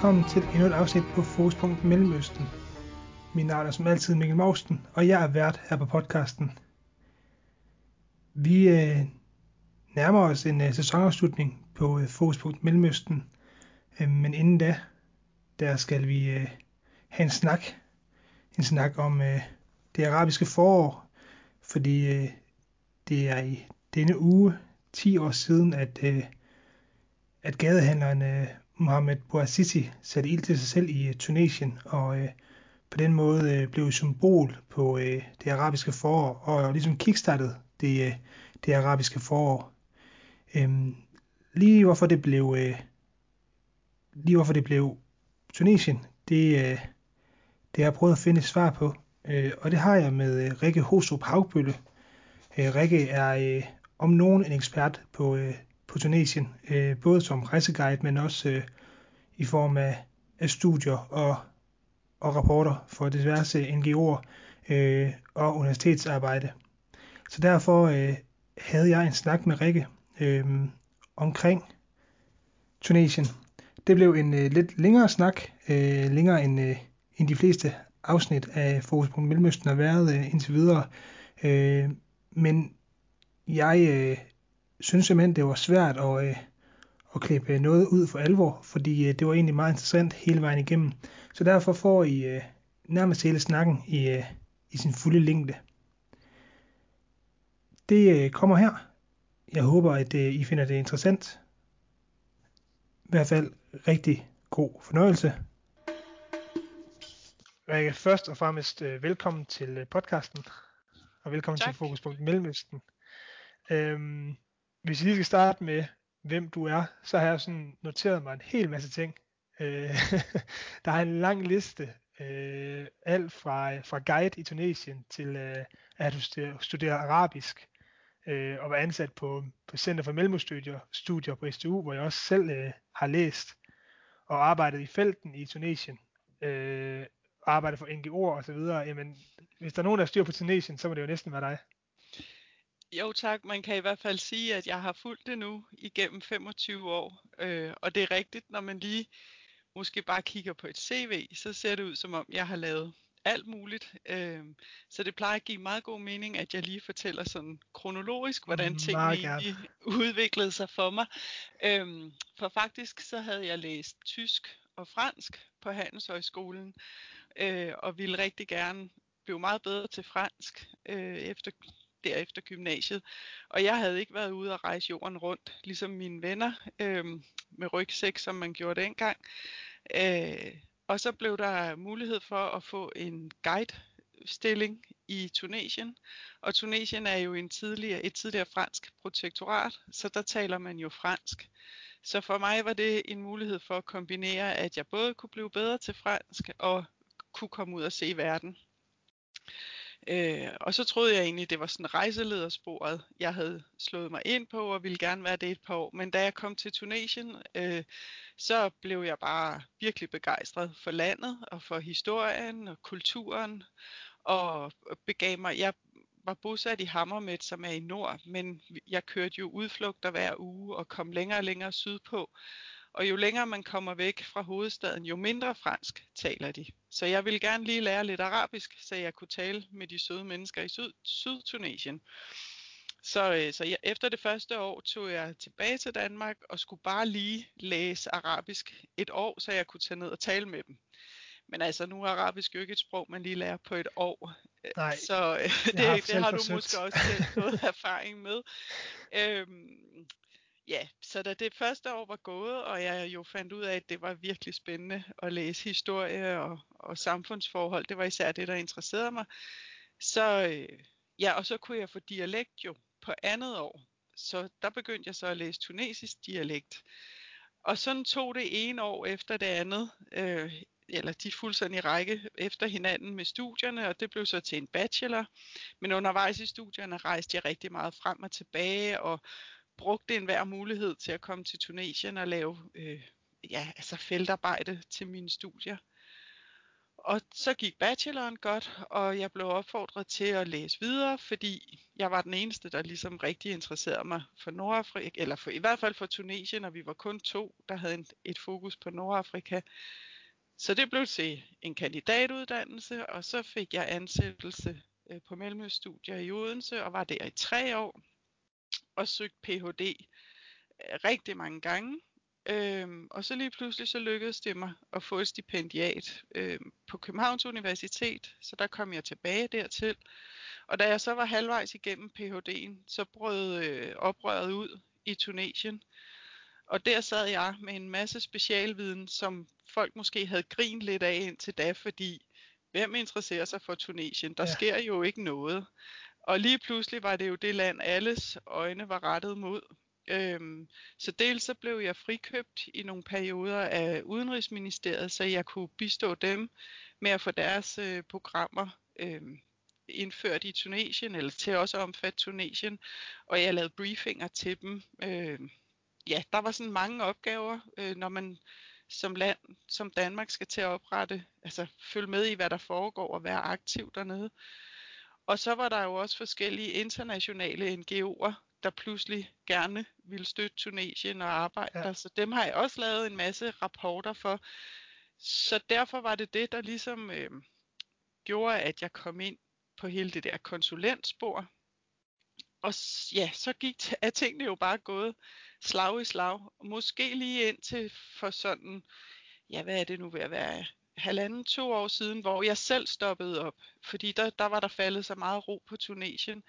Velkommen til endnu et afsnit på Fokuspunkt Mellemøsten. Mit navn er som altid Mikkel Mausten, og jeg er vært her på podcasten. Vi øh, nærmer os en øh, sæsonafslutning på øh, Fokuspunkt Mellemøsten, øh, men inden da, der skal vi øh, have en snak. En snak om øh, det arabiske forår, fordi øh, det er i denne uge 10 år siden, at, øh, at gadehandleren øh, Mohamed Bouazizi satte ild til sig selv i øh, Tunesien, og øh, på den måde øh, blev et symbol på øh, det arabiske forår, og ligesom kickstartede det, øh, det arabiske forår. Øhm, lige hvorfor det blev øh, lige hvorfor det blev Tunesien, det, øh, det har jeg prøvet at finde et svar på, øh, og det har jeg med øh, Rikke Hostrup Havbølle. Øh, Rikke er øh, om nogen en ekspert på, øh, på Tunesien, øh, både som rejseguide, men også øh, i form af, af studier og, og rapporter for diverse NGO'er øh, og universitetsarbejde. Så derfor øh, havde jeg en snak med Rikke øh, omkring Tunesien. Det blev en øh, lidt længere snak, øh, længere end, øh, end de fleste afsnit af Fokus på Mellemøsten har været øh, indtil videre. Øh, men jeg øh, synes simpelthen, det var svært at, øh, at klippe noget ud for alvor, fordi øh, det var egentlig meget interessant hele vejen igennem. Så derfor får I øh, nærmest hele snakken i, øh, i sin fulde længde. Det øh, kommer her. Jeg håber, at øh, I finder det interessant. I hvert fald rigtig god fornøjelse. Rikke, først og fremmest øh, velkommen til øh, podcasten, og velkommen Tak. til Fokuspunkt Mellemøsten. Øhm, hvis vi lige skal starte med, hvem du er, så har jeg sådan noteret mig en hel masse ting. Øh, der er en lang liste, øh, alt fra, fra guide i Tunesien til øh, at du studerer, arabisk, øh, og være ansat på, på Center for Mellemstudier studier på STU, hvor jeg også selv øh, har læst og arbejdet i felten i Tunesien. Øh, arbejdet for NGO'er og så videre. Jamen, hvis der er nogen, der styrer på Tunesien, så må det jo næsten være dig. Jo tak, man kan i hvert fald sige, at jeg har fulgt det nu igennem 25 år. Øh, og det er rigtigt, når man lige måske bare kigger på et CV, så ser det ud som om, jeg har lavet alt muligt. Øh, så det plejer at give meget god mening, at jeg lige fortæller sådan kronologisk, hvordan tingene Meget gerne. egentlig udviklede sig for mig. Øh, for faktisk så havde jeg læst tysk og fransk på Handelshøjskolen, øh, og ville rigtig gerne blive meget bedre til fransk øh, efter derefter gymnasiet. Og jeg havde ikke været ude og rejse jorden rundt, ligesom mine venner, øh, med rygsæk, som man gjorde dengang. Øh, og så blev der mulighed for at få en guide-stilling i Tunesien. Og Tunesien er jo en tidligere, et tidligere fransk protektorat, så der taler man jo fransk. Så for mig var det en mulighed for at kombinere, at jeg både kunne blive bedre til fransk og kunne komme ud og se verden. Øh, og så troede jeg egentlig, det var sådan rejseledersporet, jeg havde slået mig ind på og ville gerne være det et par år. Men da jeg kom til Tunesien, øh, så blev jeg bare virkelig begejstret for landet og for historien og kulturen. Og begav mig, jeg var bosat i Hammermet, som er i nord, men jeg kørte jo udflugter hver uge og kom længere og længere sydpå. Og jo længere man kommer væk fra hovedstaden, jo mindre fransk taler de. Så jeg ville gerne lige lære lidt arabisk, så jeg kunne tale med de søde mennesker i Syd- Sydtunesien. Så, øh, så jeg, efter det første år tog jeg tilbage til Danmark og skulle bare lige læse arabisk et år, så jeg kunne tage ned og tale med dem. Men altså, nu er arabisk jo ikke et sprog, man lige lærer på et år. Øh, Nej, så øh, har det, haft det har du forsøgt. måske også selv fået erfaring med. Øhm, ja, så da det første år var gået, og jeg jo fandt ud af, at det var virkelig spændende at læse historie og, og samfundsforhold, det var især det, der interesserede mig, så, øh, ja, og så kunne jeg få dialekt jo på andet år. Så der begyndte jeg så at læse tunesisk dialekt. Og sådan tog det ene år efter det andet, øh, eller de fuldstændig sådan i række efter hinanden med studierne, og det blev så til en bachelor. Men undervejs i studierne rejste jeg rigtig meget frem og tilbage, og brugte enhver mulighed til at komme til Tunesien og lave øh, ja, altså feltarbejde til mine studier. Og så gik bacheloren godt, og jeg blev opfordret til at læse videre, fordi jeg var den eneste, der ligesom rigtig interesserede mig for Nordafrika, eller for, i hvert fald for Tunesien, og vi var kun to, der havde en, et fokus på Nordafrika. Så det blev til en kandidatuddannelse, og så fik jeg ansættelse øh, på Mellemøststudier i Odense, og var der i tre år, og søgte Ph.D. Øh, rigtig mange gange. Øhm, og så lige pludselig så lykkedes det mig at få et stipendiat øhm, på Københavns Universitet, så der kom jeg tilbage dertil. Og da jeg så var halvvejs igennem Ph.D.'en, så brød øh, oprøret ud i Tunesien. Og der sad jeg med en masse specialviden, som folk måske havde grint lidt af indtil da, fordi hvem interesserer sig for Tunesien? Der ja. sker jo ikke noget. Og lige pludselig var det jo det land, alles øjne var rettet mod. Øhm, så dels så blev jeg frikøbt i nogle perioder af Udenrigsministeriet, så jeg kunne bistå dem med at få deres øh, programmer øh, indført i Tunesien, eller til også at omfatte Tunesien, og jeg lavede briefinger til dem. Øh, ja, der var sådan mange opgaver, øh, når man som land, som Danmark skal til at oprette, altså følge med i, hvad der foregår og være aktiv dernede. Og så var der jo også forskellige internationale NGO'er, der pludselig gerne ville støtte Tunesien og arbejde ja. Så dem har jeg også lavet en masse rapporter for. Så derfor var det det, der ligesom øh, gjorde, at jeg kom ind på hele det der konsulentspor. Og ja, så gik at tingene jo bare gået slag i slag. Måske lige ind til for sådan, ja hvad er det nu ved at være, halvanden, to år siden, hvor jeg selv stoppede op. Fordi der, der var der faldet så meget ro på Tunesien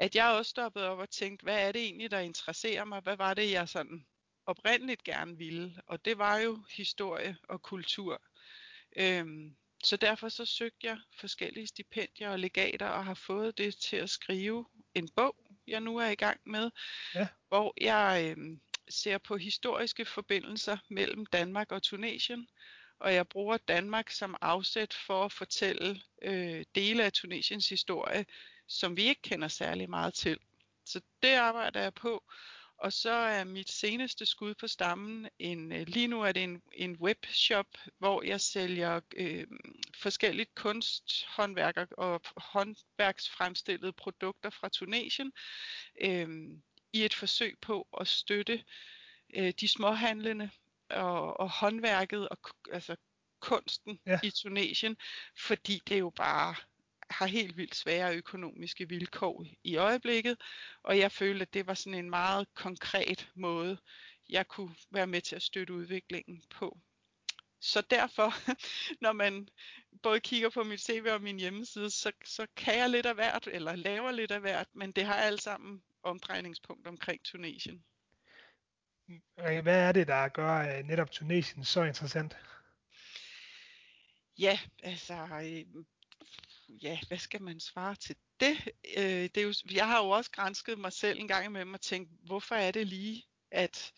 at jeg også stoppede op og tænkte, hvad er det egentlig, der interesserer mig? Hvad var det, jeg sådan oprindeligt gerne ville? Og det var jo historie og kultur. Øhm, så derfor så søgte jeg forskellige stipendier og legater og har fået det til at skrive en bog, jeg nu er i gang med, ja. hvor jeg øhm, ser på historiske forbindelser mellem Danmark og Tunesien, og jeg bruger Danmark som afsæt for at fortælle øh, dele af Tunesiens historie, som vi ikke kender særlig meget til. Så det arbejder jeg på. Og så er mit seneste skud på stammen, en, øh, lige nu er det en, en webshop, hvor jeg sælger øh, forskellige kunsthåndværk og håndværksfremstillede produkter fra Tunesien øh, i et forsøg på at støtte øh, de småhandlende og, og håndværket og altså kunsten ja. i Tunesien, fordi det jo bare har helt vildt svære økonomiske vilkår i øjeblikket, og jeg følte, at det var sådan en meget konkret måde, jeg kunne være med til at støtte udviklingen på. Så derfor, når man både kigger på mit CV og min hjemmeside, så, så kan jeg lidt af hvert, eller laver lidt af hvert, men det har alt sammen omdrejningspunkt omkring Tunesien. Hvad er det, der gør øh, netop Tunesien så interessant? Ja, altså, øh, ja, hvad skal man svare til det? Øh, det er jo, jeg har jo også grænsket mig selv en gang imellem og tænkt, hvorfor er det lige, at,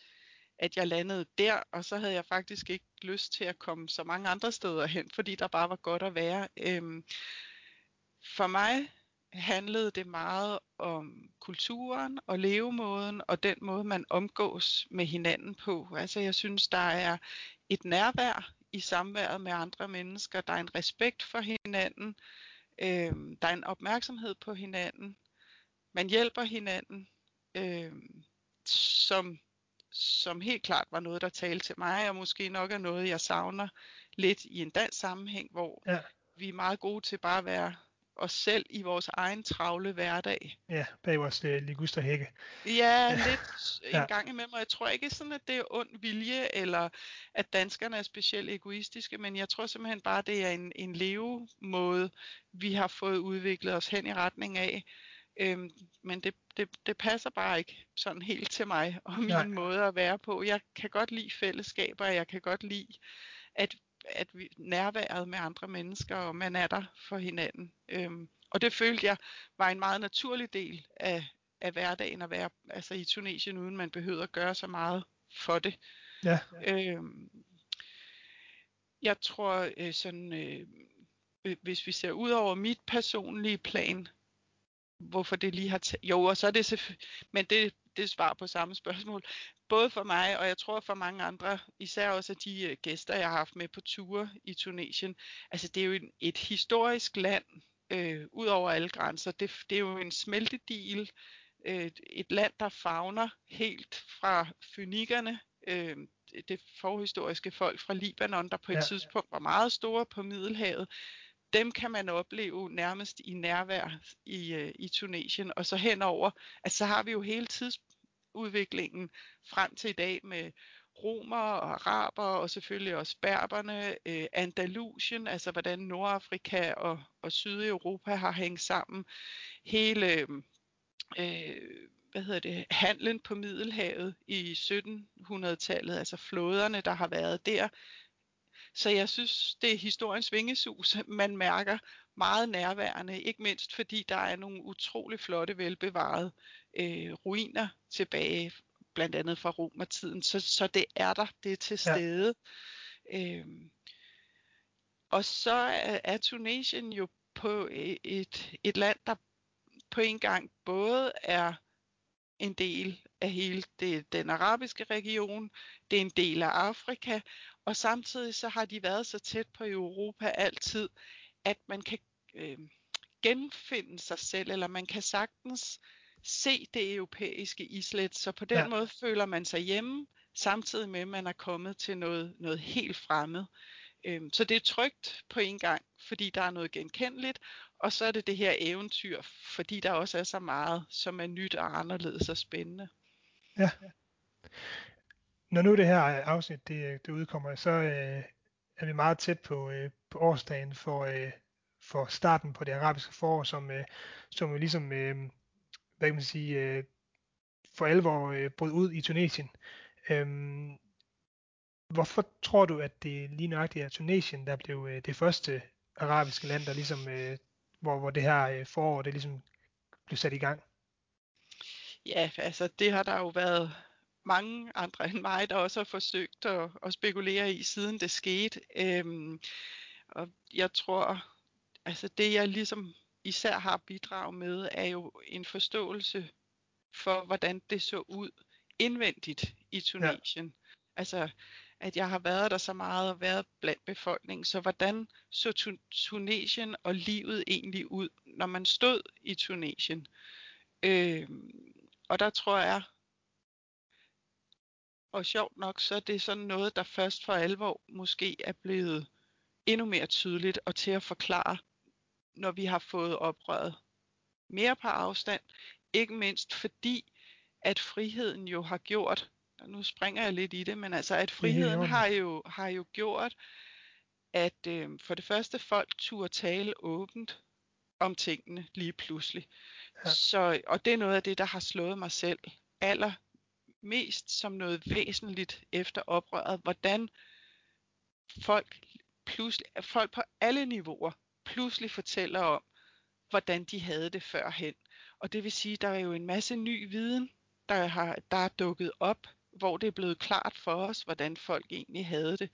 at jeg landede der, og så havde jeg faktisk ikke lyst til at komme så mange andre steder hen, fordi der bare var godt at være. Øh, for mig handlede det meget om kulturen og levemåden og den måde, man omgås med hinanden på. Altså jeg synes, der er et nærvær i samværet med andre mennesker. Der er en respekt for hinanden. Øh, der er en opmærksomhed på hinanden. Man hjælper hinanden, øh, som, som helt klart var noget, der talte til mig, og måske nok er noget, jeg savner lidt i en dansk sammenhæng, hvor ja. vi er meget gode til bare at være os selv i vores egen travle hverdag. Ja, bag vores uh, ligusterhække. Ja, lidt en ja. gang imellem, og jeg tror ikke sådan, at det er ond vilje, eller at danskerne er specielt egoistiske, men jeg tror simpelthen bare, det er en, en levemåde, vi har fået udviklet os hen i retning af. Øhm, men det, det, det passer bare ikke sådan helt til mig og min Nej. måde at være på. Jeg kan godt lide fællesskaber, og jeg kan godt lide, at at vi, nærværet med andre mennesker, og man er der for hinanden. Øhm, og det følte jeg var en meget naturlig del af, af hverdagen at være altså i Tunesien, uden man behøvede at gøre så meget for det. Ja. Øhm, jeg tror øh, sådan, øh, hvis vi ser ud over mit personlige plan, hvorfor det lige har taget, jo, og så er det selvfølgelig, men det, det svar på samme spørgsmål. Både for mig, og jeg tror for mange andre, især også de øh, gæster, jeg har haft med på ture i Tunesien. Altså det er jo et, et historisk land, øh, ud over alle grænser. Det, det er jo en smeltedil, øh, et land, der fagner helt fra fynikerne, øh, det forhistoriske folk fra Libanon, der på et ja. tidspunkt var meget store på Middelhavet, dem kan man opleve nærmest i nærvær i, øh, i Tunesien. Og så henover, at så har vi jo hele udviklingen frem til i dag med romer og araber og selvfølgelig også berberne, øh, Andalusien, altså hvordan Nordafrika og, og Sydeuropa har hængt sammen, hele øh, øh hvad hedder det, handlen på Middelhavet i 1700-tallet, altså flåderne, der har været der. Så jeg synes, det er historiens vingesus, man mærker meget nærværende, ikke mindst fordi der er nogle utrolig flotte, velbevarede øh, ruiner tilbage blandt andet fra romertiden. Så, så det er der, det er til stede. Ja. Øhm, og så er, er Tunesien jo på et, et land, der på en gang både er en del af hele det, den arabiske region, det er en del af Afrika, og samtidig så har de været så tæt på Europa altid, at man kan øh, genfinde sig selv, eller man kan sagtens se det europæiske islet, så på den ja. måde føler man sig hjemme, samtidig med at man er kommet til noget, noget helt fremmed. Øhm, så det er trygt på en gang, fordi der er noget genkendeligt, og så er det det her eventyr, fordi der også er så meget, som er nyt og anderledes og spændende. Ja. Når nu det her øh, afsnit det, øh, det udkommer, så øh, er vi meget tæt på, øh, på årsdagen for, øh, for starten på det arabiske forår, som, øh, som jo ligesom øh, hvad kan man sige, øh, for alvor øh, brød ud i Tunesien. Øhm, hvorfor tror du, at det lige nøjagtigt er Tunesien, der blev øh, det første arabiske land, der ligesom, øh, hvor, hvor det her øh, forår, det ligesom blev sat i gang? Ja, altså det har der jo været mange andre end mig, der også har forsøgt at, at spekulere i, siden det skete. Øhm, og jeg tror, altså det jeg ligesom især har bidrag med, er jo en forståelse for, hvordan det så ud indvendigt i Tunesien. Ja. Altså, at jeg har været der så meget og været blandt befolkningen. Så hvordan så Tunesien og livet egentlig ud, når man stod i Tunesien? Øh, og der tror jeg, og sjovt nok, så er det sådan noget, der først for alvor måske er blevet endnu mere tydeligt og til at forklare når vi har fået oprøret mere på afstand. Ikke mindst fordi, at friheden jo har gjort, og nu springer jeg lidt i det, men altså at friheden har jo, har jo gjort, at øh, for det første folk turde tale åbent om tingene lige pludselig. Ja. Så, og det er noget af det, der har slået mig selv aller mest som noget væsentligt efter oprøret, hvordan folk pludselig, folk på alle niveauer pludselig fortæller om, hvordan de havde det førhen. Og det vil sige, der er jo en masse ny viden, der, har, der er dukket op, hvor det er blevet klart for os, hvordan folk egentlig havde det.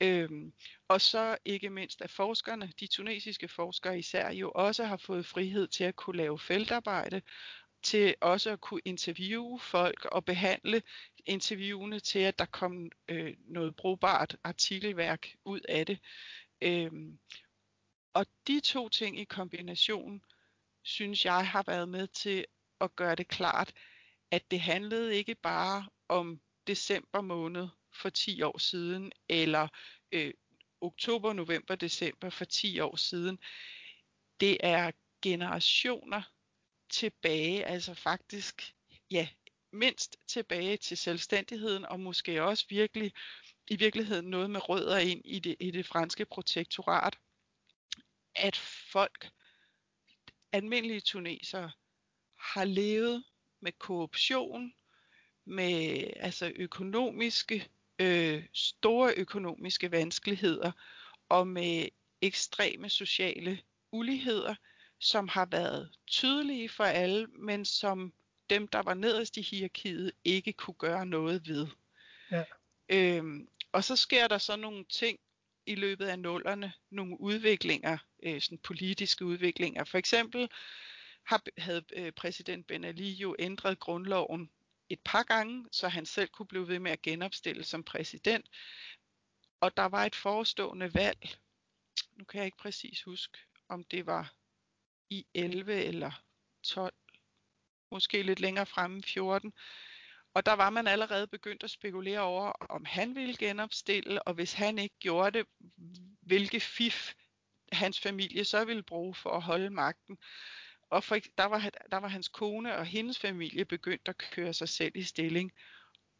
Øhm, og så ikke mindst at forskerne, de tunesiske forskere især, jo også har fået frihed til at kunne lave feltarbejde, til også at kunne interviewe folk og behandle interviewene til, at der kom øh, noget brugbart artikelværk ud af det. Øhm, og de to ting i kombination, synes jeg har været med til at gøre det klart, at det handlede ikke bare om december måned for 10 år siden, eller øh, oktober, november, december for 10 år siden. Det er generationer tilbage, altså faktisk, ja, mindst tilbage til selvstændigheden, og måske også virkelig, i virkeligheden noget med rødder ind i det, i det franske protektorat. At folk, almindelige tunesere, har levet med korruption, med altså økonomiske, øh, store økonomiske vanskeligheder og med ekstreme sociale uligheder, som har været tydelige for alle, men som dem, der var nederst i hierarkiet, ikke kunne gøre noget ved. Ja. Øhm, og så sker der så nogle ting i løbet af nullerne nogle udviklinger, øh, sådan politiske udviklinger. For eksempel har, havde øh, præsident Ben Ali jo ændret grundloven et par gange, så han selv kunne blive ved med at genopstille som præsident. Og der var et forestående valg. Nu kan jeg ikke præcis huske, om det var i 11 eller 12, måske lidt længere fremme 14. Og der var man allerede begyndt at spekulere over, om han ville genopstille, og hvis han ikke gjorde det, hvilke fif hans familie så ville bruge for at holde magten. Og for, der, var, der var hans kone og hendes familie begyndt at køre sig selv i stilling.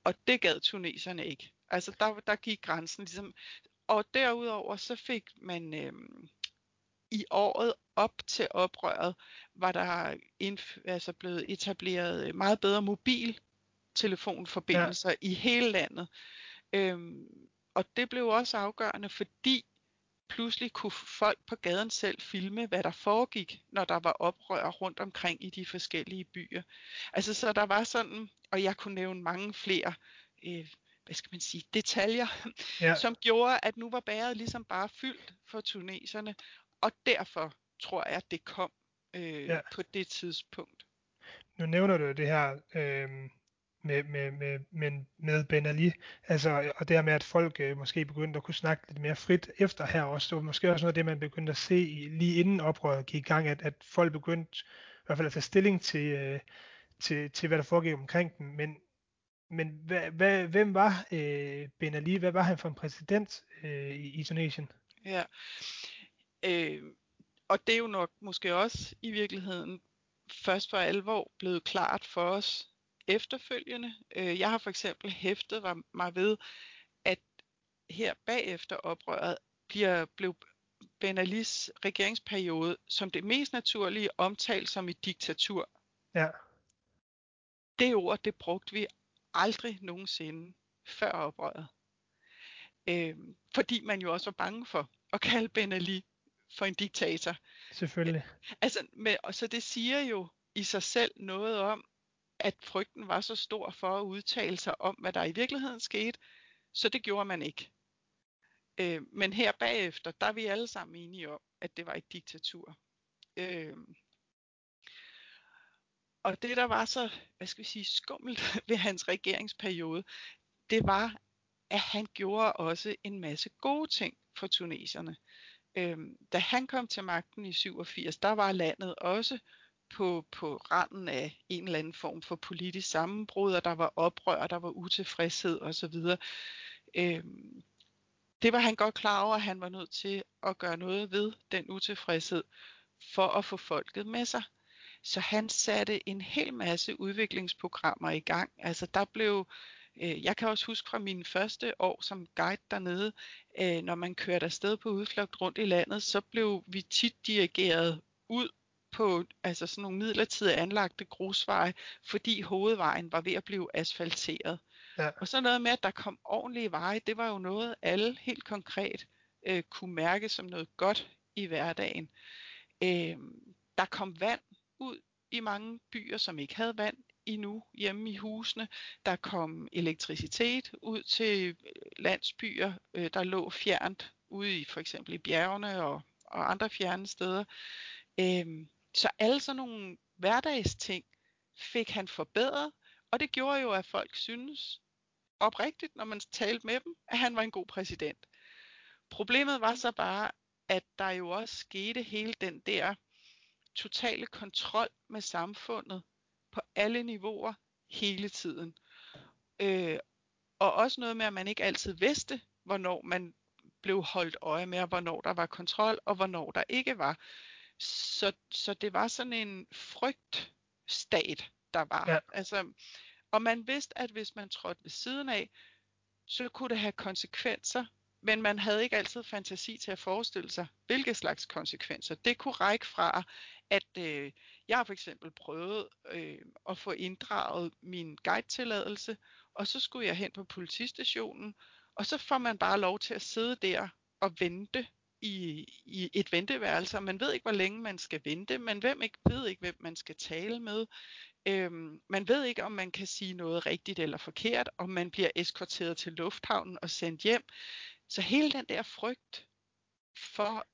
Og det gad tuneserne ikke. Altså der, der gik grænsen ligesom. Og derudover så fik man øh, i året op til oprøret, var der indf- altså blevet etableret meget bedre mobiltelefonforbindelser ja. i hele landet. Øhm, og det blev også afgørende, fordi pludselig kunne folk på gaden selv filme, hvad der foregik, når der var oprør rundt omkring i de forskellige byer. Altså så der var sådan, og jeg kunne nævne mange flere, øh, hvad skal man sige, detaljer, ja. som gjorde, at nu var bæret ligesom bare fyldt for tuneserne, og derfor tror jeg, at det kom øh, ja. på det tidspunkt. Nu nævner du det her øh, med, med, med, med, med Ben Ali, altså, og det her med, at folk øh, måske begyndte at kunne snakke lidt mere frit efter her også. Det var måske også noget af det, man begyndte at se i, lige inden oprøret gik i gang, at, at folk begyndte i hvert fald at tage stilling til, øh, til, til hvad der foregik omkring dem. Men, men hvad, hvad, hvem var øh, Ben Ali? Hvad var han for en præsident øh, i, i Tunesien? Ja, øh, og det er jo nok måske også i virkeligheden først for alvor blevet klart for os efterfølgende. Øh, jeg har for eksempel hæftet mig ved, at her bagefter oprøret bliver, blev Ben Alis regeringsperiode som det mest naturlige omtalt som et diktatur. Ja. Det ord, det brugte vi aldrig nogensinde før oprøret. Øh, fordi man jo også var bange for at kalde Ben Ali for en diktator. Selvfølgelig. Altså, med, og så det siger jo i sig selv noget om, at frygten var så stor for at udtale sig om, hvad der i virkeligheden skete, så det gjorde man ikke. Øh, men her bagefter, der er vi alle sammen enige om, at det var et diktatur. Øh, og det, der var så, hvad skal vi sige, skummelt ved hans regeringsperiode, det var, at han gjorde også en masse gode ting for tuneserne. Øhm, da han kom til magten i 87, der var landet også på, på randen af en eller anden form for politisk sammenbrud, og der var oprør, der var utilfredshed osv. Øhm, det var han godt klar over, at han var nødt til at gøre noget ved den utilfredshed, for at få folket med sig. Så han satte en hel masse udviklingsprogrammer i gang. Altså der blev Øh, jeg kan også huske fra mine første år som guide dernede, øh, når man kørte afsted på udflugt rundt i landet, så blev vi tit dirigeret ud på altså sådan nogle midlertidigt anlagte grusveje, fordi hovedvejen var ved at blive asfalteret. Ja. Og så noget med, at der kom ordentlige veje, det var jo noget, alle helt konkret øh, kunne mærke som noget godt i hverdagen. Øh, der kom vand ud i mange byer, som ikke havde vand endnu hjemme i husene. Der kom elektricitet ud til øh, landsbyer, øh, der lå fjernt ude i for eksempel i bjergene og, og andre fjerne steder. Øh, så alle sådan nogle hverdagsting fik han forbedret, og det gjorde jo, at folk synes oprigtigt, når man talte med dem, at han var en god præsident. Problemet var så bare, at der jo også skete hele den der totale kontrol med samfundet, på alle niveauer hele tiden. Øh, og også noget med, at man ikke altid vidste, hvornår man blev holdt øje med, og hvornår der var kontrol, og hvornår der ikke var. Så, så det var sådan en frygtstat, der var. Ja. Altså, og man vidste, at hvis man trådte ved siden af, så kunne det have konsekvenser, men man havde ikke altid fantasi til at forestille sig, hvilke slags konsekvenser. Det kunne række fra, at øh, jeg har for eksempel prøvet øh, at få inddraget min guide-tilladelse, og så skulle jeg hen på politistationen, og så får man bare lov til at sidde der og vente i, i et venteværelse, man ved ikke, hvor længe man skal vente, man hvem ikke, ved ikke, hvem man skal tale med. Øhm, man ved ikke, om man kan sige noget rigtigt eller forkert, om man bliver eskorteret til lufthavnen og sendt hjem. Så hele den der frygt for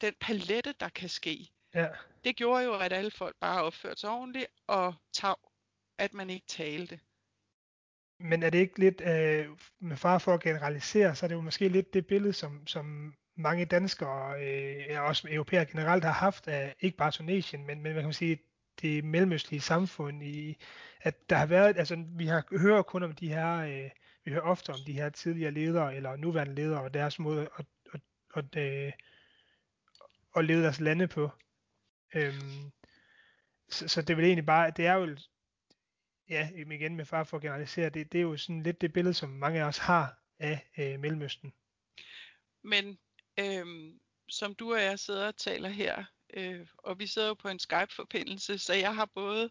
den palette, der kan ske, ja. det gjorde jo, at alle folk bare opførte sig ordentligt og tav, at man ikke talte. Men er det ikke lidt, øh, med far for at generalisere, så er det jo måske lidt det billede, som, som mange danskere, øh, og også europæere generelt, har haft af ikke bare Tunesien, men, men man kan sige, det mellemøstlige samfund, i, at der har været, altså vi har hører kun om de her, øh, vi hører ofte om de her tidligere ledere, eller nuværende ledere, og deres måde at, at, at, at, øh, at lede deres lande på. Øhm, så, så det er vel egentlig bare, det er jo, ja, igen med far for at generalisere, det, det er jo sådan lidt det billede, som mange af os har af øh, Mellemøsten. Men øhm, som du og jeg sidder og taler her, øh, og vi sidder jo på en Skype-forbindelse, så jeg har både,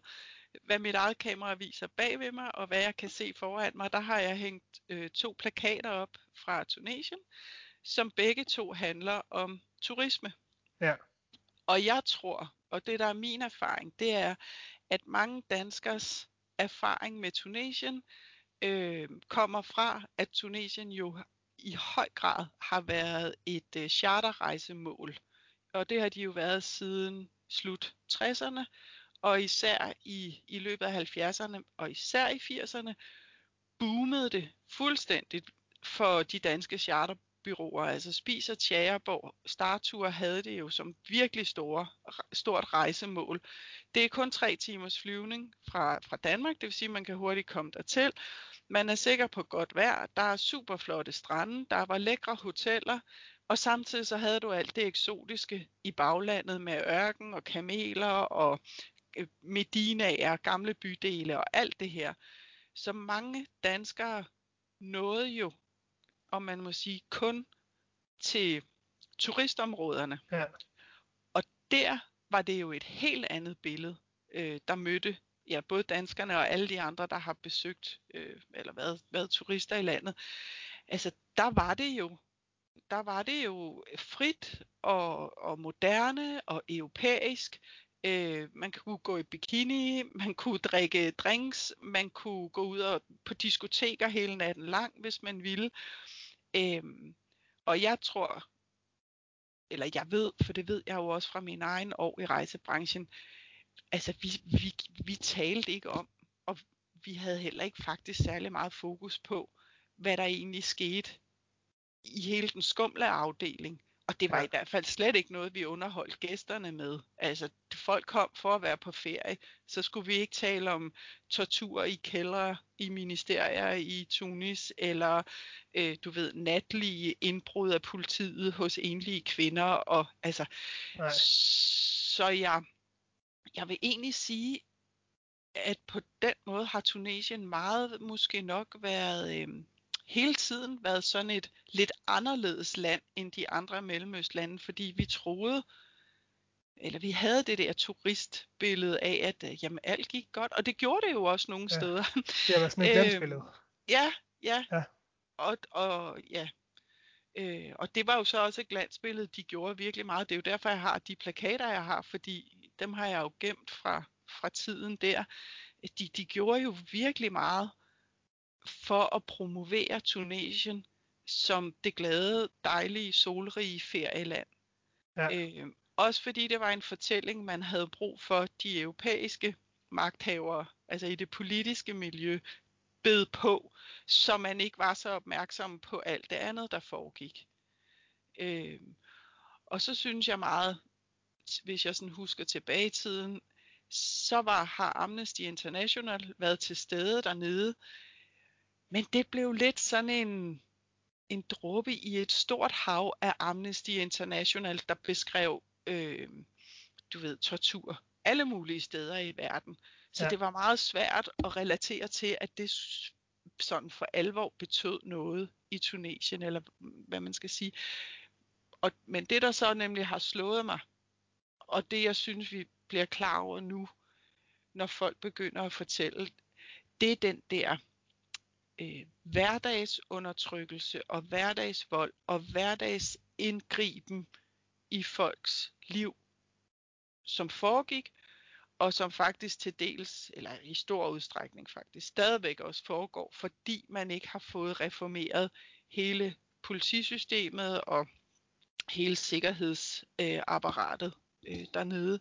hvad mit eget kamera viser bag ved mig, og hvad jeg kan se foran mig, der har jeg hængt øh, to plakater op fra Tunesien, som begge to handler om turisme. Ja. Og jeg tror, og det der er min erfaring, det er, at mange danskers erfaring med Tunesien øh, kommer fra, at Tunesien jo i høj grad har været et øh, charterrejsemål. Og det har de jo været siden slut 60'erne, og især i, i løbet af 70'erne, og især i 80'erne, boomede det fuldstændigt for de danske charter byråer, altså Spis og Tjæreborg, Startur havde det jo som virkelig store, stort rejsemål. Det er kun tre timers flyvning fra, fra Danmark, det vil sige, at man kan hurtigt komme dertil. Man er sikker på godt vejr, der er super flotte strande, der var lækre hoteller, og samtidig så havde du alt det eksotiske i baglandet med ørken og kameler og øh, medinaer, gamle bydele og alt det her. Så mange danskere nåede jo om man må sige, kun til turistområderne. Ja. Og der var det jo et helt andet billede, øh, der mødte ja, både danskerne og alle de andre, der har besøgt øh, eller været, været turister i landet. Altså, der var det jo der var det jo frit og, og moderne og europæisk. Øh, man kunne gå i bikini, man kunne drikke drinks, man kunne gå ud og på diskoteker hele natten lang, hvis man ville. Øh, og jeg tror, eller jeg ved, for det ved jeg jo også fra min egen år i rejsebranchen, altså vi, vi, vi talte ikke om, og vi havde heller ikke faktisk særlig meget fokus på, hvad der egentlig skete i hele den skumle afdeling. Og det var ja. i hvert fald slet ikke noget, vi underholdt gæsterne med. Altså, folk kom for at være på ferie, så skulle vi ikke tale om tortur i kældre i ministerier i Tunis, eller øh, du ved, natlige indbrud af politiet hos enlige kvinder. Og, altså, Nej. så jeg, jeg vil egentlig sige, at på den måde har Tunesien meget måske nok været... Øh, hele tiden været sådan et lidt anderledes land end de andre mellemøstlande, fordi vi troede, eller vi havde det der turistbillede af, at øh, jamen, alt gik godt, og det gjorde det jo også nogle ja, steder. Det var sådan et glansbillede. Øhm, ja, ja, ja. Og, og ja, Øh, og det var jo så også et glansbillede, de gjorde virkelig meget. Det er jo derfor, jeg har de plakater, jeg har, fordi dem har jeg jo gemt fra, fra tiden der. De, de gjorde jo virkelig meget for at promovere Tunesien som det glade, dejlige, solrige ferieland. Ja. Øh, også fordi det var en fortælling, man havde brug for de europæiske magthavere, altså i det politiske miljø, bed på, så man ikke var så opmærksom på alt det andet, der foregik. Øh, og så synes jeg meget, hvis jeg sådan husker tilbage i tiden, så var, har Amnesty International været til stede dernede men det blev lidt sådan en, en dråbe i et stort hav af Amnesty International, der beskrev, øh, du ved, tortur alle mulige steder i verden. Så ja. det var meget svært at relatere til, at det sådan for alvor betød noget i Tunesien, eller hvad man skal sige. Og, men det, der så nemlig har slået mig, og det jeg synes, vi bliver klar over nu, når folk begynder at fortælle, det er den der øh, hverdagsundertrykkelse og hverdagsvold og hverdagsindgriben i folks liv, som foregik, og som faktisk til dels, eller i stor udstrækning faktisk, stadigvæk også foregår, fordi man ikke har fået reformeret hele politisystemet og hele sikkerhedsapparatet øh, øh, dernede.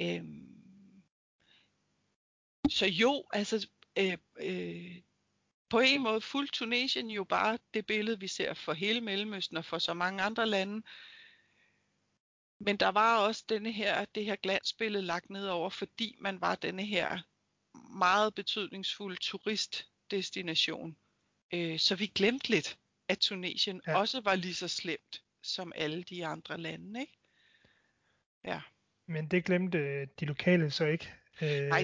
Øhm, så jo, altså øh, øh, på en måde fuldt Tunesien jo bare det billede, vi ser for hele Mellemøsten og for så mange andre lande. Men der var også denne her, det her glansbillede lagt ned over, fordi man var denne her meget betydningsfuld turistdestination. Øh, så vi glemte lidt, at Tunesien ja. også var lige så slemt som alle de andre lande, ikke? Ja. Men det glemte de lokale så ikke. Øh, Nej,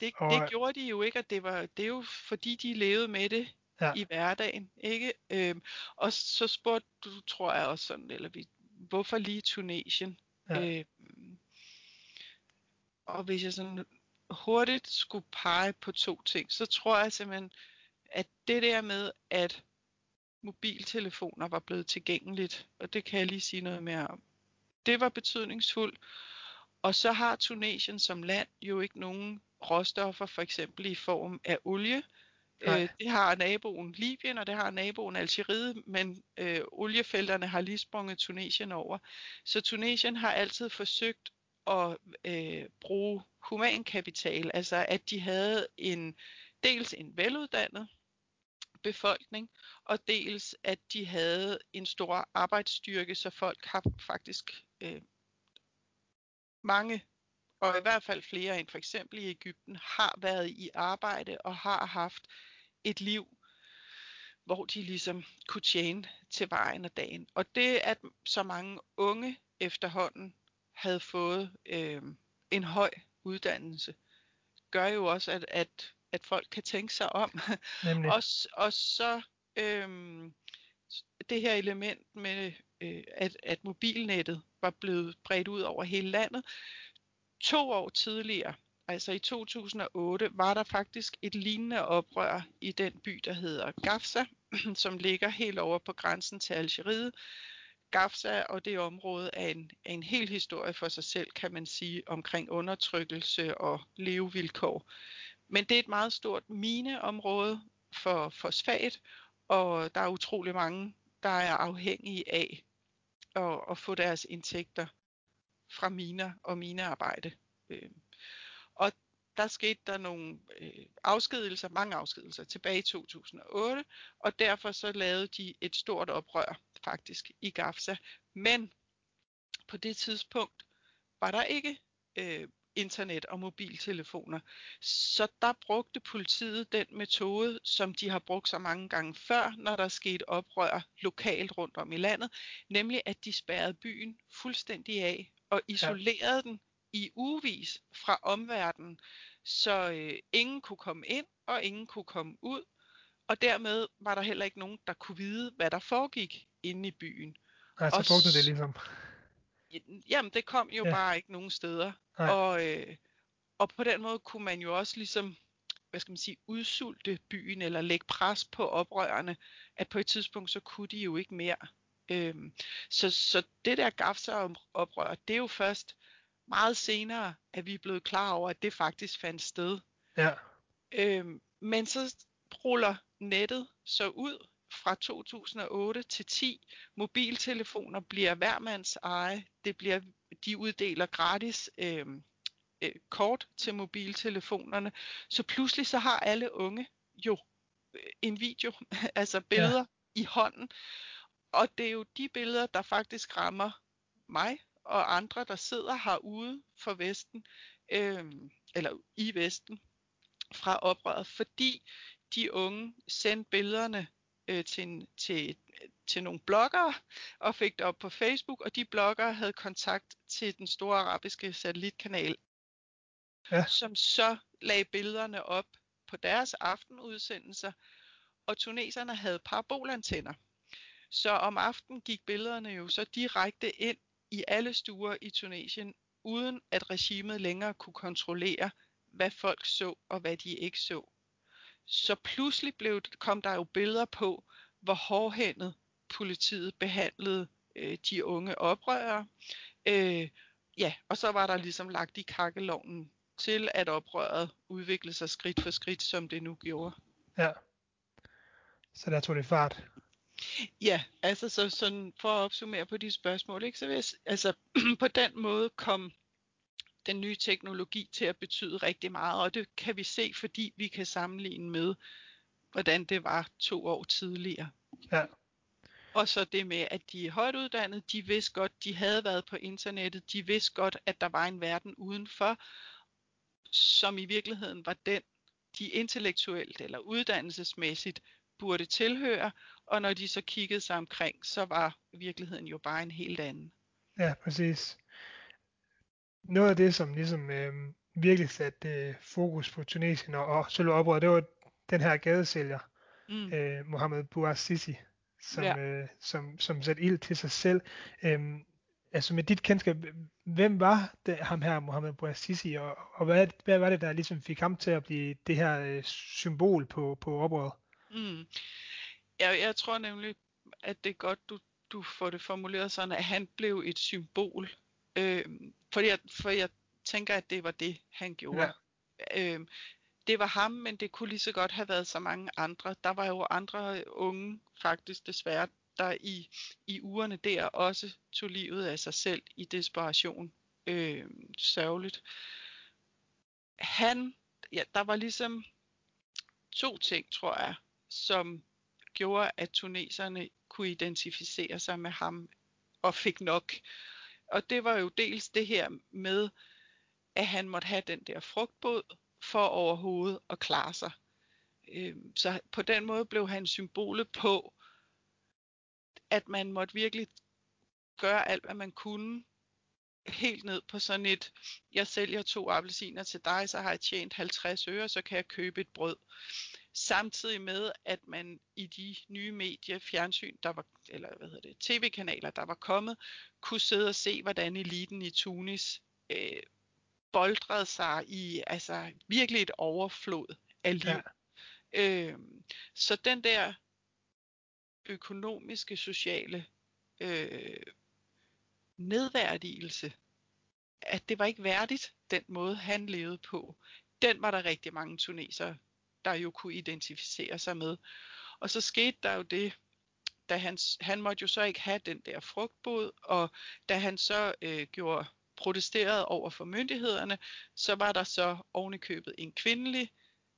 det, og... det gjorde de jo ikke, og det, var, det er jo fordi, de levede med det ja. i hverdagen. ikke. Øhm, og så spurgte du, tror jeg også sådan, eller vi, hvorfor lige Tunesien? Ja. Øhm, og hvis jeg sådan hurtigt skulle pege på to ting, så tror jeg simpelthen, at det der med, at mobiltelefoner var blevet tilgængeligt, og det kan jeg lige sige noget mere om. Det var betydningsfuldt. Og så har Tunesien som land jo ikke nogen råstoffer, for eksempel i form af olie. Øh, det har naboen Libyen, og det har naboen Algeriet, men øh, oliefelterne har lige sprunget Tunesien over. Så Tunesien har altid forsøgt at øh, bruge humankapital, altså at de havde en dels en veluddannet befolkning, og dels at de havde en stor arbejdsstyrke, så folk har faktisk øh, mange, og i hvert fald flere end for eksempel i Ægypten, har været i arbejde og har haft et liv, hvor de ligesom kunne tjene til vejen og dagen. Og det, at så mange unge efterhånden havde fået øh, en høj uddannelse, gør jo også, at, at, at folk kan tænke sig om. og, og så øh, det her element med, øh, at, at mobilnettet var blevet bredt ud over hele landet. To år tidligere, altså i 2008, var der faktisk et lignende oprør i den by, der hedder Gafsa, som ligger helt over på grænsen til Algeriet. Gafsa og det område er en, er en hel historie for sig selv, kan man sige, omkring undertrykkelse og levevilkår. Men det er et meget stort mineområde for fosfat, og der er utrolig mange, der er afhængige af at, at få deres indtægter fra miner og minearbejde. Øh, og der skete der nogle øh, afskedelser, mange afskedelser tilbage i 2008, og derfor så lavede de et stort oprør faktisk i Gafsa. Men på det tidspunkt var der ikke øh, internet og mobiltelefoner. Så der brugte politiet den metode, som de har brugt så mange gange før, når der skete oprør lokalt rundt om i landet, nemlig at de spærrede byen fuldstændig af og isolerede ja. den i uvis fra omverdenen, så øh, ingen kunne komme ind og ingen kunne komme ud, og dermed var der heller ikke nogen, der kunne vide, hvad der foregik inde i byen. Nej, så brugte det ligesom. Jamen, det kom jo ja. bare ikke nogen steder. Og, øh, og på den måde kunne man jo også ligesom, hvad skal man sige, udsulte byen eller lægge pres på oprørerne, at på et tidspunkt så kunne de jo ikke mere. Øhm, så, så det der Gafsa-oprør, det er jo først meget senere, at vi er blevet klar over, at det faktisk fandt sted. Ja. Øhm, men så ruller nettet så ud fra 2008 til 10. Mobiltelefoner bliver hvermands eje. Det bliver, de uddeler gratis øh, øh, kort til mobiltelefonerne. Så pludselig så har alle unge jo øh, en video, altså billeder ja. i hånden. Og det er jo de billeder, der faktisk rammer mig og andre, der sidder herude for Vesten, øh, eller i Vesten, fra oprøret, fordi de unge sendte billederne øh, til, en, til, til nogle bloggere og fik det op på Facebook, og de bloggere havde kontakt til den store arabiske satellitkanal, ja. som så lagde billederne op på deres aftenudsendelser, og tuneserne havde parabolantenner. Så om aftenen gik billederne jo så direkte ind i alle stuer i Tunesien, uden at regimet længere kunne kontrollere, hvad folk så og hvad de ikke så. Så pludselig blev, kom der jo billeder på, hvor hårdhændet politiet behandlede øh, de unge oprørere. Øh, ja, og så var der ligesom lagt i kakkeloven til, at oprøret udviklede sig skridt for skridt, som det nu gjorde. Ja. Så der tog det fart. Ja, altså så sådan for at opsummere på de spørgsmål, ikke, så vil jeg, altså på den måde kom den nye teknologi til at betyde rigtig meget, og det kan vi se, fordi vi kan sammenligne med, hvordan det var to år tidligere. Ja. Og så det med, at de er højt uddannede, de vidste godt, de havde været på internettet, de vidste godt, at der var en verden udenfor, som i virkeligheden var den, de intellektuelt eller uddannelsesmæssigt burde tilhøre, og når de så kiggede sig omkring, så var virkeligheden jo bare en helt anden. Ja, præcis. Noget af det, som ligesom øh, virkelig satte øh, fokus på Tunesien og, og selve oprøret, det var den her gadesælger, mm. øh, Mohammed Bouazizi, som, ja. øh, som, som satte ild til sig selv. Øhm, altså med dit kendskab, hvem var det, ham her, Mohammed Bouazizi, og, og hvad, hvad var det, der ligesom fik ham til at blive det her øh, symbol på, på oprøret? Mm. Jeg, jeg tror nemlig, at det er godt, du, du får det formuleret sådan, at han blev et symbol. Øh, fordi jeg, for jeg tænker, at det var det, han gjorde. Ja. Øh, det var ham, men det kunne lige så godt have været så mange andre. Der var jo andre unge, faktisk desværre, der i, i ugerne der også tog livet af sig selv i desperation. Øh, sørgeligt. Han, ja, der var ligesom to ting, tror jeg, som gjorde, at tuneserne kunne identificere sig med ham og fik nok. Og det var jo dels det her med, at han måtte have den der frugtbåd for overhovedet at klare sig. Øhm, så på den måde blev han symbolet på, at man måtte virkelig gøre alt, hvad man kunne, helt ned på sådan et, jeg sælger to appelsiner til dig, så har jeg tjent 50 øre, så kan jeg købe et brød. Samtidig med, at man i de nye medier, fjernsyn, der var, eller hvad hedder det, tv-kanaler, der var kommet, kunne sidde og se, hvordan eliten i Tunis øh, boldrede sig i altså virkelig et overflod af liv. Ja. Øh, så den der økonomiske, sociale øh, nedværdigelse, at det var ikke værdigt, den måde han levede på, den var der rigtig mange tunesere, der jo kunne identificere sig med. Og så skete der jo det, da han, han måtte jo så ikke have den der frugtbod, og da han så øh, gjorde protesteret over for myndighederne, så var der så ovenikøbet en kvindelig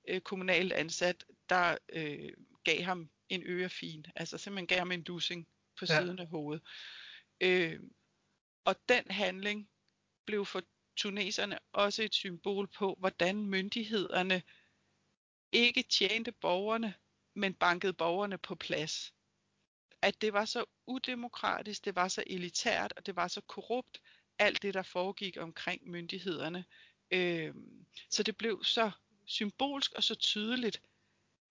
øh, kommunalt ansat, der øh, gav ham en ørefin, altså simpelthen gav ham en lussing på ja. siden af hovedet. Øh, og den handling blev for tuneserne også et symbol på, hvordan myndighederne ikke tjente borgerne, men bankede borgerne på plads. At det var så udemokratisk, det var så elitært, og det var så korrupt, alt det, der foregik omkring myndighederne. Øh, så det blev så symbolsk og så tydeligt,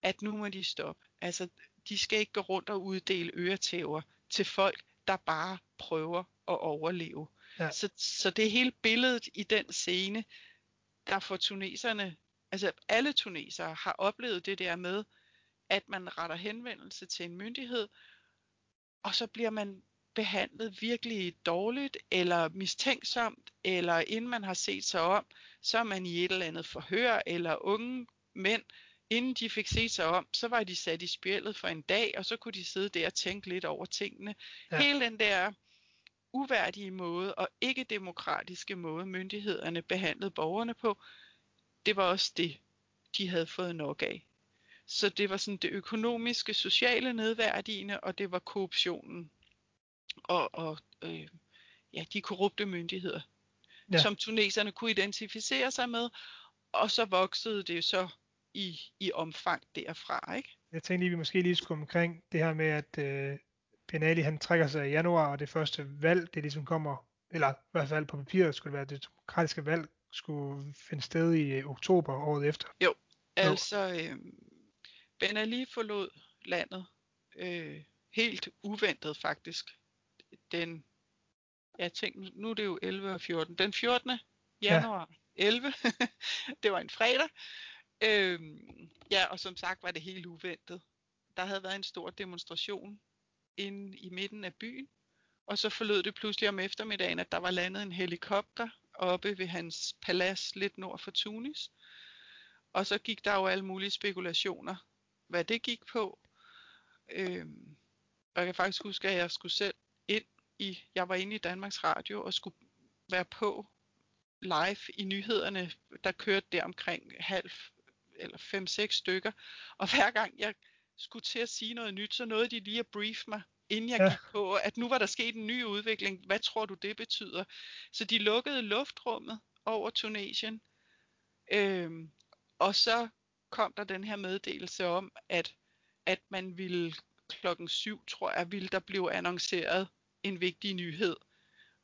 at nu må de stoppe. Altså, de skal ikke gå rundt og uddele øretæver til folk, der bare prøver at overleve. Ja. Så, så det hele billedet i den scene, der for tuneserne, altså alle tunesere har oplevet det der med, at man retter henvendelse til en myndighed, og så bliver man behandlet virkelig dårligt eller mistænksomt, eller inden man har set sig om, så er man i et eller andet forhør, eller unge mænd, inden de fik set sig om, så var de sat i spjældet for en dag, og så kunne de sidde der og tænke lidt over tingene. Ja. Hele den der uværdige måde og ikke demokratiske måde, myndighederne behandlede borgerne på, det var også det, de havde fået nok af. Så det var sådan det økonomiske, sociale nedværdigende, og det var korruptionen og, og øh, ja, de korrupte myndigheder, ja. som tuneserne kunne identificere sig med, og så voksede det så i, i omfang derfra. Ikke? Jeg tænkte lige, vi måske lige skulle omkring det her med, at øh, Ben Ali han trækker sig i januar, og det første valg, det ligesom kommer, eller i hvert fald på papiret skulle det være, det demokratiske valg skulle finde sted i øh, oktober året efter. Jo, altså øh, Ben Ali forlod landet øh, helt uventet faktisk den, jeg tænkte, nu er det jo 11 og 14, den 14. januar ja. 11, det var en fredag, øhm, ja, og som sagt var det helt uventet. Der havde været en stor demonstration inde i midten af byen, og så forlod det pludselig om eftermiddagen, at der var landet en helikopter oppe ved hans palads lidt nord for Tunis. Og så gik der jo alle mulige spekulationer, hvad det gik på. Øhm, og jeg kan faktisk huske, at jeg skulle selv ind i, jeg var inde i Danmarks Radio og skulle være på live i nyhederne, der kørte der omkring halv eller fem-seks stykker. Og hver gang jeg skulle til at sige noget nyt, så nåede de lige at brief mig, inden jeg ja. gik på, at nu var der sket en ny udvikling. Hvad tror du, det betyder? Så de lukkede luftrummet over Tunesien. Øhm, og så kom der den her meddelelse om, at, at man ville klokken syv, tror jeg, ville der blive annonceret en vigtig nyhed.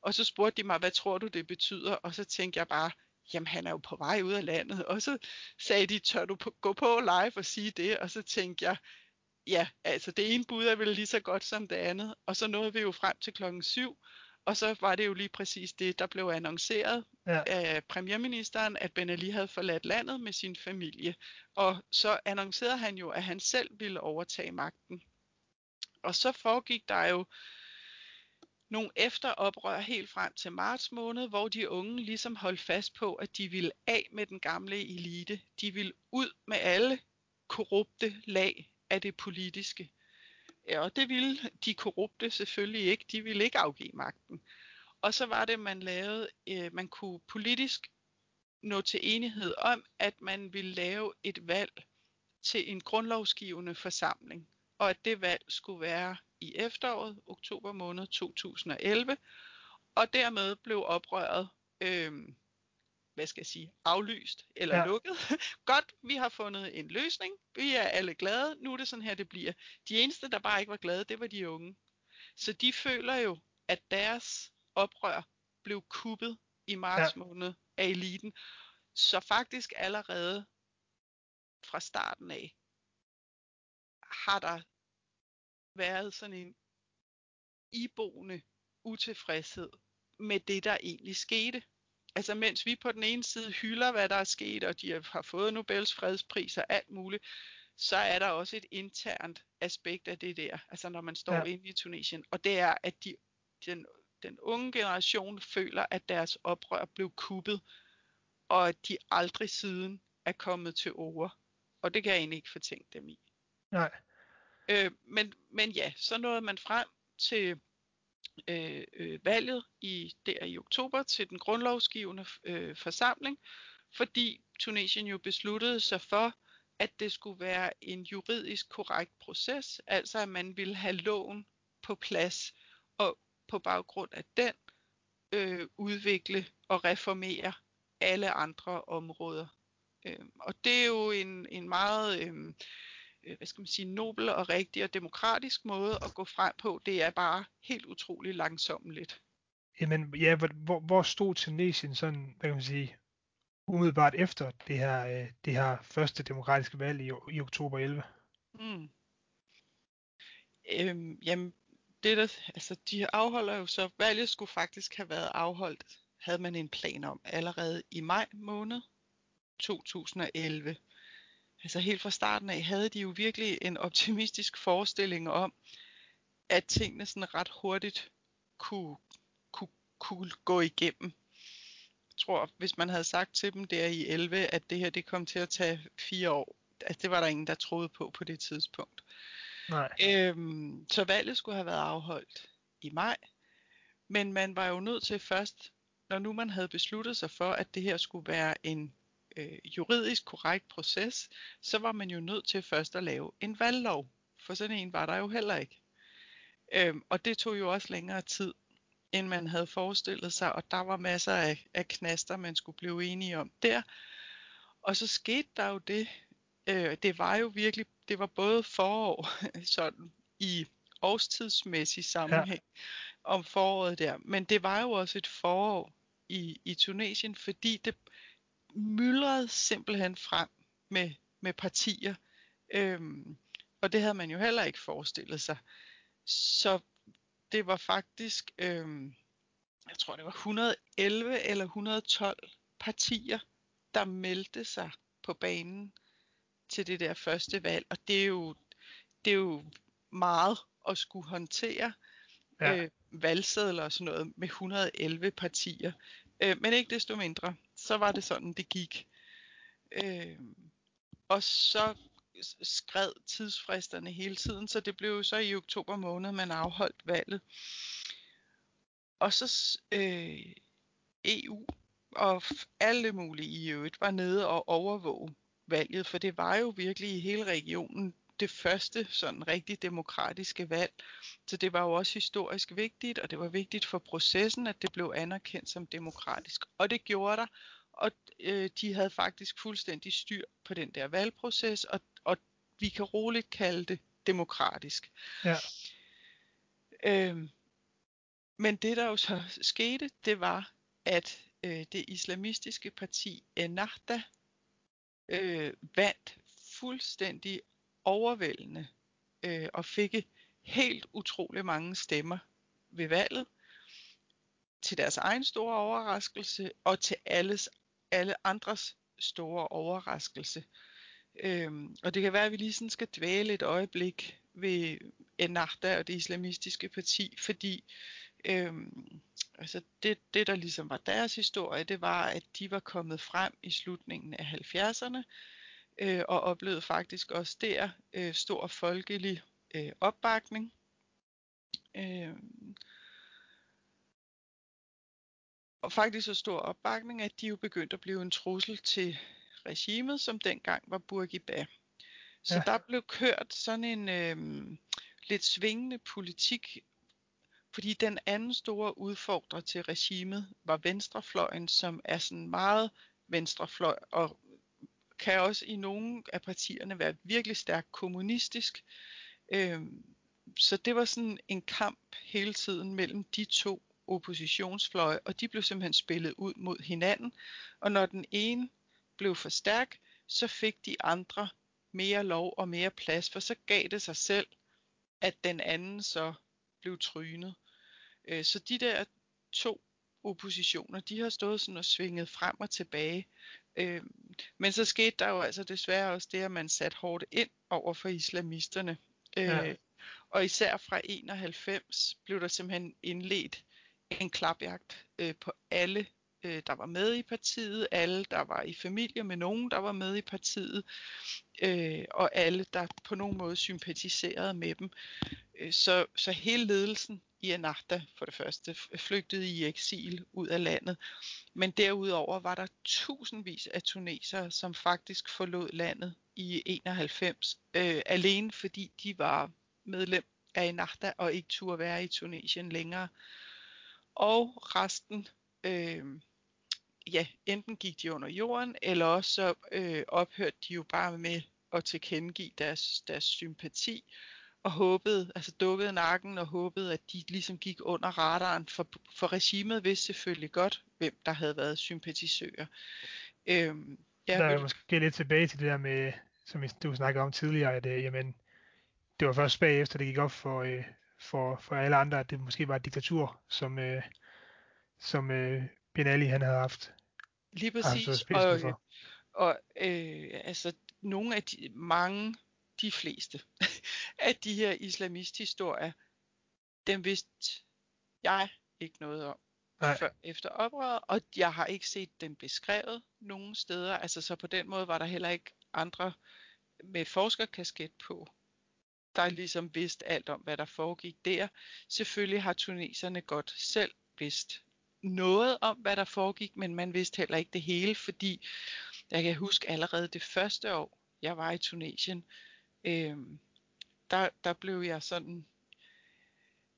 Og så spurgte de mig, hvad tror du det betyder? Og så tænkte jeg bare, jamen han er jo på vej ud af landet. Og så sagde de, tør du gå på live og sige det? Og så tænkte jeg, ja, altså det ene bud er vel lige så godt som det andet. Og så nåede vi jo frem til klokken syv, og så var det jo lige præcis det, der blev annonceret ja. af premierministeren, at Ben Ali havde forladt landet med sin familie. Og så annoncerede han jo, at han selv ville overtage magten. Og så foregik der jo nogle efteroprør helt frem til marts måned, hvor de unge ligesom holdt fast på, at de ville af med den gamle elite. De ville ud med alle korrupte lag af det politiske. Ja, og det ville de korrupte selvfølgelig ikke. De ville ikke afgive magten. Og så var det, man lavede, øh, man kunne politisk nå til enighed om, at man ville lave et valg til en grundlovsgivende forsamling, og at det valg skulle være i efteråret, oktober måned 2011, og dermed blev oprøret øh, hvad skal jeg sige, aflyst eller ja. lukket. Godt, vi har fundet en løsning. Vi er alle glade. Nu er det sådan her, det bliver. De eneste, der bare ikke var glade, det var de unge. Så de føler jo, at deres oprør blev kuppet i marts ja. måned af eliten. Så faktisk allerede fra starten af har der været sådan en iboende utilfredshed med det, der egentlig skete altså mens vi på den ene side hylder, hvad der er sket, og de har fået Nobels fredspris og alt muligt, så er der også et internt aspekt af det der, altså når man står ja. inde i Tunesien, og det er, at de, den, den unge generation føler, at deres oprør blev kuppet, og at de aldrig siden er kommet til ord. Og det kan jeg egentlig ikke fortænke dem i. Nej. Øh, men, men ja, så nåede man frem til øh, øh, valget i der i oktober til den grundlovsgivende øh, forsamling, fordi Tunesien jo besluttede sig for, at det skulle være en juridisk korrekt proces, altså at man ville have loven på plads, og på baggrund af den øh, udvikle og reformere alle andre områder. Øh, og det er jo en, en meget øh, øh, hvad skal man sige, nobel og rigtig og demokratisk måde at gå frem på. Det er bare helt utrolig langsomt. Jamen, ja, hvor, hvor stod Tunesien sådan, hvad kan man sige, umiddelbart efter det her, øh, det her første demokratiske valg i, i oktober 11? Mm. Øhm, jamen, det der, altså, de afholder jo så, valget skulle faktisk have været afholdt, havde man en plan om, allerede i maj måned 2011 altså helt fra starten af, havde de jo virkelig en optimistisk forestilling om, at tingene sådan ret hurtigt kunne, kunne, kunne gå igennem. Jeg tror, hvis man havde sagt til dem der i 11, at det her det kom til at tage fire år, at det var der ingen, der troede på på det tidspunkt. Nej. Øhm, så valget skulle have været afholdt i maj, men man var jo nødt til først, når nu man havde besluttet sig for, at det her skulle være en øh, juridisk korrekt proces, så var man jo nødt til først at lave en valglov. For sådan en var der jo heller ikke. Øhm, og det tog jo også længere tid, end man havde forestillet sig, og der var masser af, af knaster, man skulle blive enige om der. Og så skete der jo det, øh, det var jo virkelig, det var både forår, sådan i årstidsmæssig sammenhæng ja. om foråret der, men det var jo også et forår i, i Tunesien, fordi det, myldrede simpelthen frem med, med partier. Øhm, og det havde man jo heller ikke forestillet sig. Så det var faktisk, øhm, jeg tror det var 111 eller 112 partier, der meldte sig på banen til det der første valg. Og det er jo, det er jo meget at skulle håndtere ja. øh, valgsedler og sådan noget med 111 partier. Øh, men ikke desto mindre, så var det sådan, det gik. Øh, og så skred tidsfristerne hele tiden, så det blev så i oktober måned, man afholdt valget. Og så øh, EU og alle mulige i øvrigt var nede og overvåge valget, for det var jo virkelig i hele regionen det første sådan rigtig demokratiske valg. Så det var jo også historisk vigtigt, og det var vigtigt for processen, at det blev anerkendt som demokratisk. Og det gjorde der, og øh, de havde faktisk fuldstændig styr på den der valgproces, og, og vi kan roligt kalde det demokratisk. Ja. Øhm, men det der jo så skete, det var, at øh, det islamistiske parti Ennahda øh, vandt fuldstændig overvældende øh, og fik helt utrolig mange stemmer ved valget til deres egen store overraskelse og til alles, alle andres store overraskelse. Øhm, og det kan være, at vi lige sådan skal dvæle et øjeblik ved Ennahda og det islamistiske parti, fordi øhm, altså det, det, der ligesom var deres historie, det var, at de var kommet frem i slutningen af 70'erne øh, og oplevede faktisk også der øh, stor folkelig øh, opbakning. Øh, og faktisk så stor opbakning, at de jo begyndte at blive en trussel til regimet, som dengang var Bourguiba. Så ja. der blev kørt sådan en øh, lidt svingende politik, fordi den anden store udfordrer til regimet var venstrefløjen, som er sådan meget venstrefløj og kan også i nogle af partierne være virkelig stærkt kommunistisk. Øh, så det var sådan en kamp hele tiden mellem de to oppositionsfløje, og de blev simpelthen spillet ud mod hinanden. Og når den ene blev for stærk, så fik de andre mere lov og mere plads, for så gav det sig selv, at den anden så blev trynet. Øh, så de der to oppositioner, de har stået sådan og svinget frem og tilbage. Øh, men så skete der jo altså desværre også det, at man satte hårdt ind over for islamisterne. Øh, ja. Og især fra 91 blev der simpelthen indledt en klapjagt øh, på alle, øh, der var med i partiet, alle, der var i familie med nogen, der var med i partiet, øh, og alle, der på nogen måde sympatiserede med dem. Øh, så, så hele ledelsen i for det første flygtede i eksil ud af landet. Men derudover var der tusindvis af tunesere, som faktisk forlod landet i 91, øh, alene fordi de var medlem af Ennahda og ikke turde være i Tunesien længere. Og resten, øh, ja, enten gik de under jorden, eller også så øh, ophørte de jo bare med at tilkendegive deres, deres sympati og håbede, altså dukkede nakken og håbede, at de ligesom gik under radaren, for, for regimet vidste selvfølgelig godt, hvem der havde været sympatisører. Øhm, ja, der er måske lidt tilbage til det der med, som du snakkede om tidligere, at øh, jamen, det var først bagefter, det gik op for, øh, for, for alle andre, at det måske var et diktatur, som, øh, som øh, Ben Ali han havde haft. Lige præcis, og, og øh, altså nogle af de mange de fleste af de her islamisthistorier, dem vidste jeg ikke noget om Nej. før efter oprøret, og jeg har ikke set dem beskrevet nogen steder. Altså så på den måde var der heller ikke andre med forskerkasket på, der ligesom vidste alt om, hvad der foregik der. Selvfølgelig har tuneserne godt selv vidst noget om, hvad der foregik, men man vidste heller ikke det hele, fordi jeg kan huske allerede det første år, jeg var i Tunesien, øh, der, der blev jeg sådan,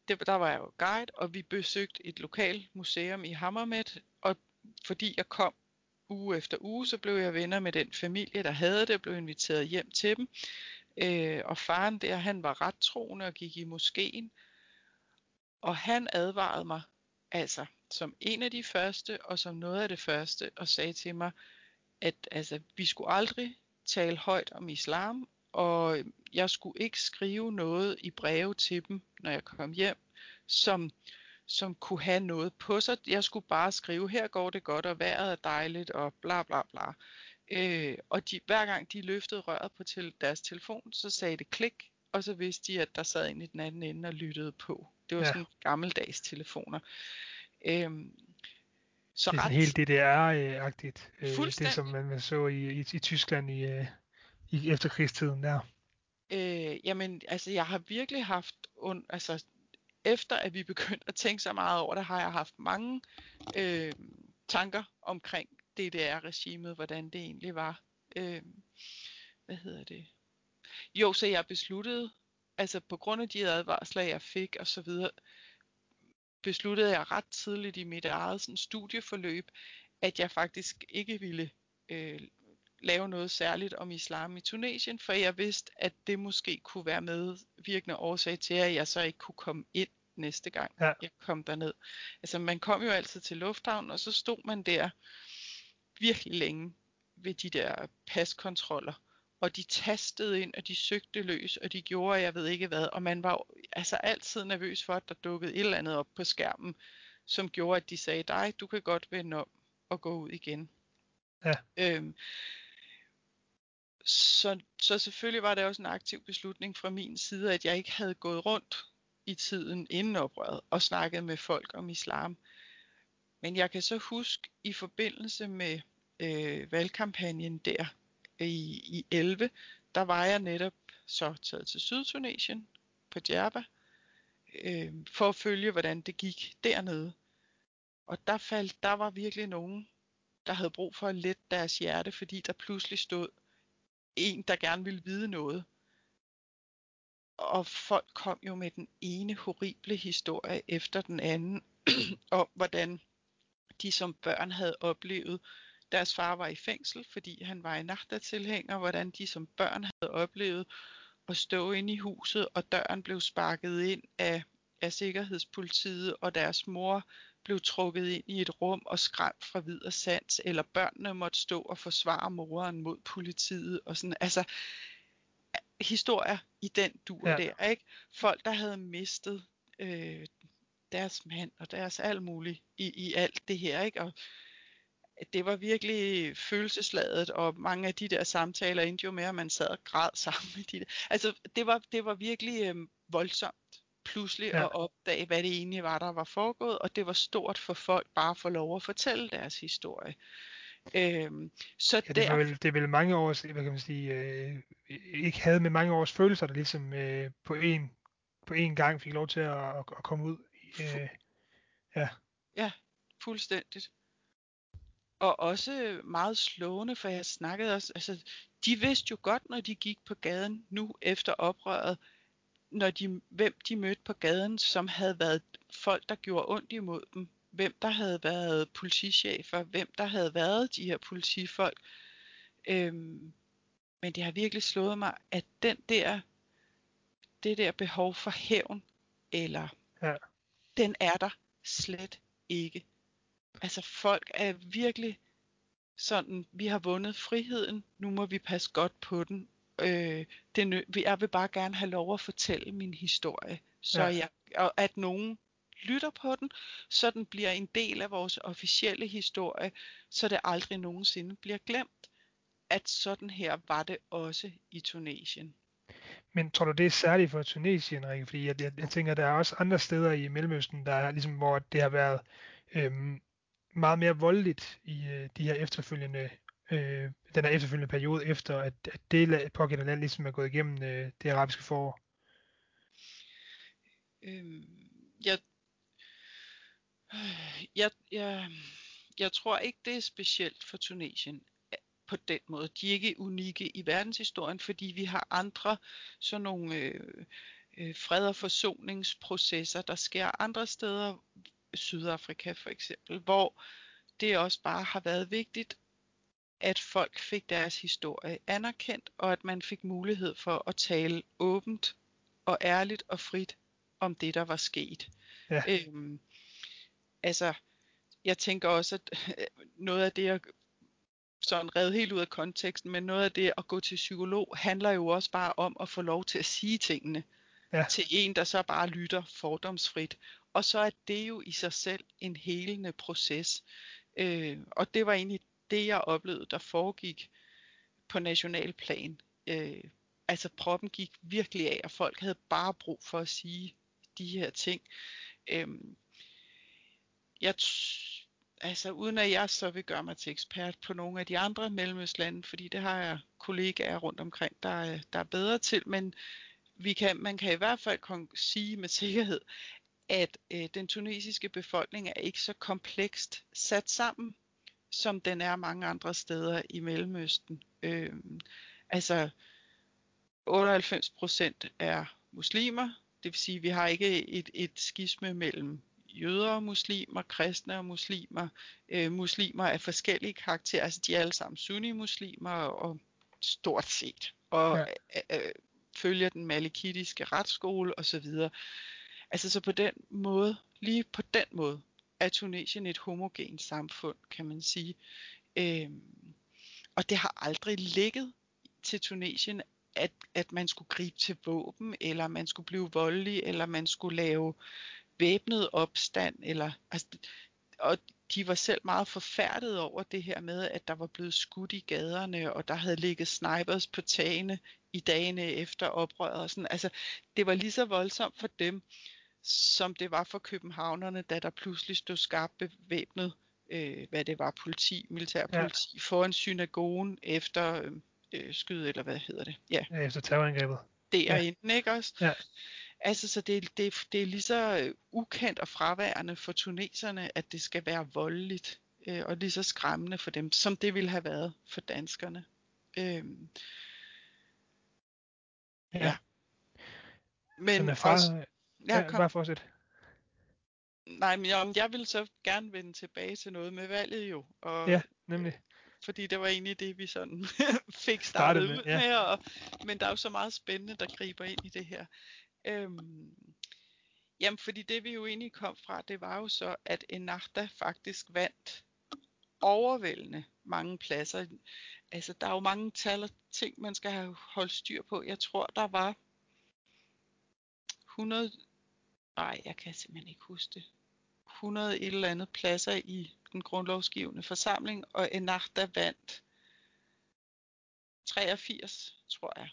det, der var jeg jo guide, og vi besøgte et lokalt museum i Hammermet, og fordi jeg kom uge efter uge, så blev jeg venner med den familie, der havde det, blev inviteret hjem til dem. Øh, og faren der, han var ret troende og gik i moskeen, og han advarede mig, altså som en af de første, og som noget af det første, og sagde til mig, at altså, vi skulle aldrig tale højt om islam, og jeg skulle ikke skrive noget i breve til dem, når jeg kom hjem, som, som kunne have noget på sig. Jeg skulle bare skrive, her går det godt, og vejret er dejligt, og bla bla bla. Øh, og de, hver gang de løftede røret på til deres telefon, så sagde det klik, og så vidste de, at der sad en i den anden ende og lyttede på. Det var ja. sådan gammeldags telefoner. Øh, så det er ret... helt DDR-agtigt. Øh, det som man så i, i, i Tyskland i, øh, i efterkrigstiden der? Øh, jamen, altså jeg har virkelig haft, und, altså efter at vi begyndte at tænke så meget over det, har jeg haft mange øh, tanker omkring DDR-regimet, hvordan det egentlig var. Øh, hvad hedder det? Jo, så jeg besluttede, altså på grund af de advarsler, jeg fik og så videre, besluttede jeg ret tidligt i mit eget sådan, studieforløb, at jeg faktisk ikke ville øh, lave noget særligt om islam i Tunesien, for jeg vidste, at det måske kunne være medvirkende årsag til, at jeg så ikke kunne komme ind næste gang, ja. jeg kom derned. Altså man kom jo altid til lufthavnen, og så stod man der virkelig længe ved de der paskontroller. Og de tastede ind, og de søgte løs, og de gjorde, jeg ved ikke hvad. Og man var altså altid nervøs for, at der dukkede et eller andet op på skærmen, som gjorde, at de sagde, dig, du kan godt vende om og gå ud igen. Ja. Øhm, så, så selvfølgelig var det også en aktiv beslutning fra min side, at jeg ikke havde gået rundt i tiden inden oprøret og snakket med folk om islam. Men jeg kan så huske i forbindelse med øh, valgkampagnen der i, i 11, der var jeg netop så taget til Sydtunesien på Djerba øh, for at følge, hvordan det gik dernede. Og der, faldt, der var virkelig nogen, der havde brug for at lette deres hjerte, fordi der pludselig stod en, der gerne ville vide noget. Og folk kom jo med den ene horrible historie efter den anden, om hvordan de som børn havde oplevet, deres far var i fængsel, fordi han var en tilhænger hvordan de som børn havde oplevet at stå inde i huset, og døren blev sparket ind af, af sikkerhedspolitiet, og deres mor blev trukket ind i et rum og skræmt fra vid og sans, eller børnene måtte stå og forsvare moren mod politiet, og sådan, altså, historier i den dur ja. der, ikke? Folk, der havde mistet øh, deres mand og deres alt muligt i, i alt det her, ikke? Og det var virkelig følelsesladet, og mange af de der samtaler endte jo med, at man sad og græd sammen med de der. Altså, det var, det var virkelig øh, voldsomt pludselig ja. at opdage, hvad det egentlig var, der var foregået, og det var stort for folk bare at få lov at fortælle deres historie. Øhm, så ja, det, er vel, det er vel mange års, hvad kan man sige, øh, ikke havde med mange års følelser, der ligesom øh, på en på en gang fik lov til at, at, at komme ud. Øh, ja. ja, fuldstændigt. Og også meget slående, for jeg snakkede også, altså, de vidste jo godt, når de gik på gaden nu efter oprøret, når de, hvem de mødte på gaden, som havde været folk, der gjorde ondt imod dem. Hvem der havde været politichefer, hvem der havde været de her politifolk. Øhm, men det har virkelig slået mig, at den der, det der behov for hævn, eller ja. den er der slet ikke. Altså folk er virkelig sådan, vi har vundet friheden, nu må vi passe godt på den, øh, det, jeg vil bare gerne have lov at fortælle min historie, så ja. jeg, og at nogen lytter på den, så den bliver en del af vores officielle historie, så det aldrig nogensinde bliver glemt, at sådan her var det også i Tunesien. Men tror du, det er særligt for Tunesien, Rikke? Fordi jeg, jeg, jeg tænker, der er også andre steder i Mellemøsten, der er ligesom, hvor det har været øhm, meget mere voldeligt i øh, de her efterfølgende øh, den her efterfølgende periode efter, at, at det pågældende land ligesom er gået igennem øh, det arabiske forår? Øhm, jeg, jeg, jeg, jeg tror ikke, det er specielt for Tunesien øh, på den måde. De er ikke unikke i verdenshistorien, fordi vi har andre sådan nogle øh, øh, fred- og forsoningsprocesser, der sker andre steder, Sydafrika for eksempel, hvor det også bare har været vigtigt at folk fik deres historie anerkendt, og at man fik mulighed for at tale åbent og ærligt og frit om det, der var sket. Ja. Øhm, altså, jeg tænker også, at noget af det, at sådan redde helt ud af konteksten, men noget af det at gå til psykolog handler jo også bare om at få lov til at sige tingene ja. til en, der så bare lytter fordomsfrit. Og så er det jo i sig selv en helende proces. Øh, og det var egentlig det, jeg oplevede, der foregik på national plan. Øh, altså proppen gik virkelig af, og folk havde bare brug for at sige de her ting. Øh, jeg altså uden at jeg så vil gøre mig til ekspert på nogle af de andre mellemøstlande, fordi det har jeg kollegaer rundt omkring, der er, der er bedre til, men vi kan, man kan i hvert fald kon- sige med sikkerhed, at øh, den tunesiske befolkning er ikke så komplekst sat sammen, som den er mange andre steder i Mellemøsten. Øh, Altså 98 procent er muslimer, det vil sige, at vi har ikke et, et skisme mellem jøder og muslimer, kristne og muslimer, øh, muslimer af forskellige karakterer, altså de er alle sammen sunni-muslimer og stort set, og ja. øh, øh, følger den malikitiske retsskole osv. Altså så på den måde, lige på den måde, er Tunesien et homogent samfund, kan man sige. Øhm, og det har aldrig ligget til Tunesien, at, at man skulle gribe til våben, eller man skulle blive voldelig, eller man skulle lave væbnet opstand, eller, altså, og de var selv meget forfærdet over det her med, at der var blevet skudt i gaderne, og der havde ligget snipers på tagene i dagene efter oprøret. Og sådan. Altså, det var lige så voldsomt for dem, som det var for københavnerne, da der pludselig stod skarpt bevæbnet, øh, hvad det var, politi, militærpoliti, ja. foran synagogen efter øh, skyd, eller hvad hedder det? Ja, ja efter terrorangrebet. Det er ja. inden, ikke også? Ja. Altså, så det, det, det er lige så øh, ukendt og fraværende for tuneserne, at det skal være voldeligt, øh, og lige så skræmmende for dem, som det ville have været for danskerne. Øhm, ja. ja. Men far, også, ja, ja, bare fortsæt. Nej, men jeg, jeg vil så gerne vende tilbage til noget med valget jo. Og, ja, nemlig. Fordi det var egentlig det, vi sådan fik startet, startet med, ud ja. med. Og, men der er jo så meget spændende, der griber ind i det her. Øhm, jamen, fordi det vi jo egentlig kom fra, det var jo så, at Enachta faktisk vandt overvældende mange pladser. Altså, der er jo mange tal og ting, man skal have holdt styr på. Jeg tror, der var 100... Nej, jeg kan simpelthen ikke huske det. 100 et eller andet pladser i den grundlovsgivende forsamling, og Enachta vandt 83, tror jeg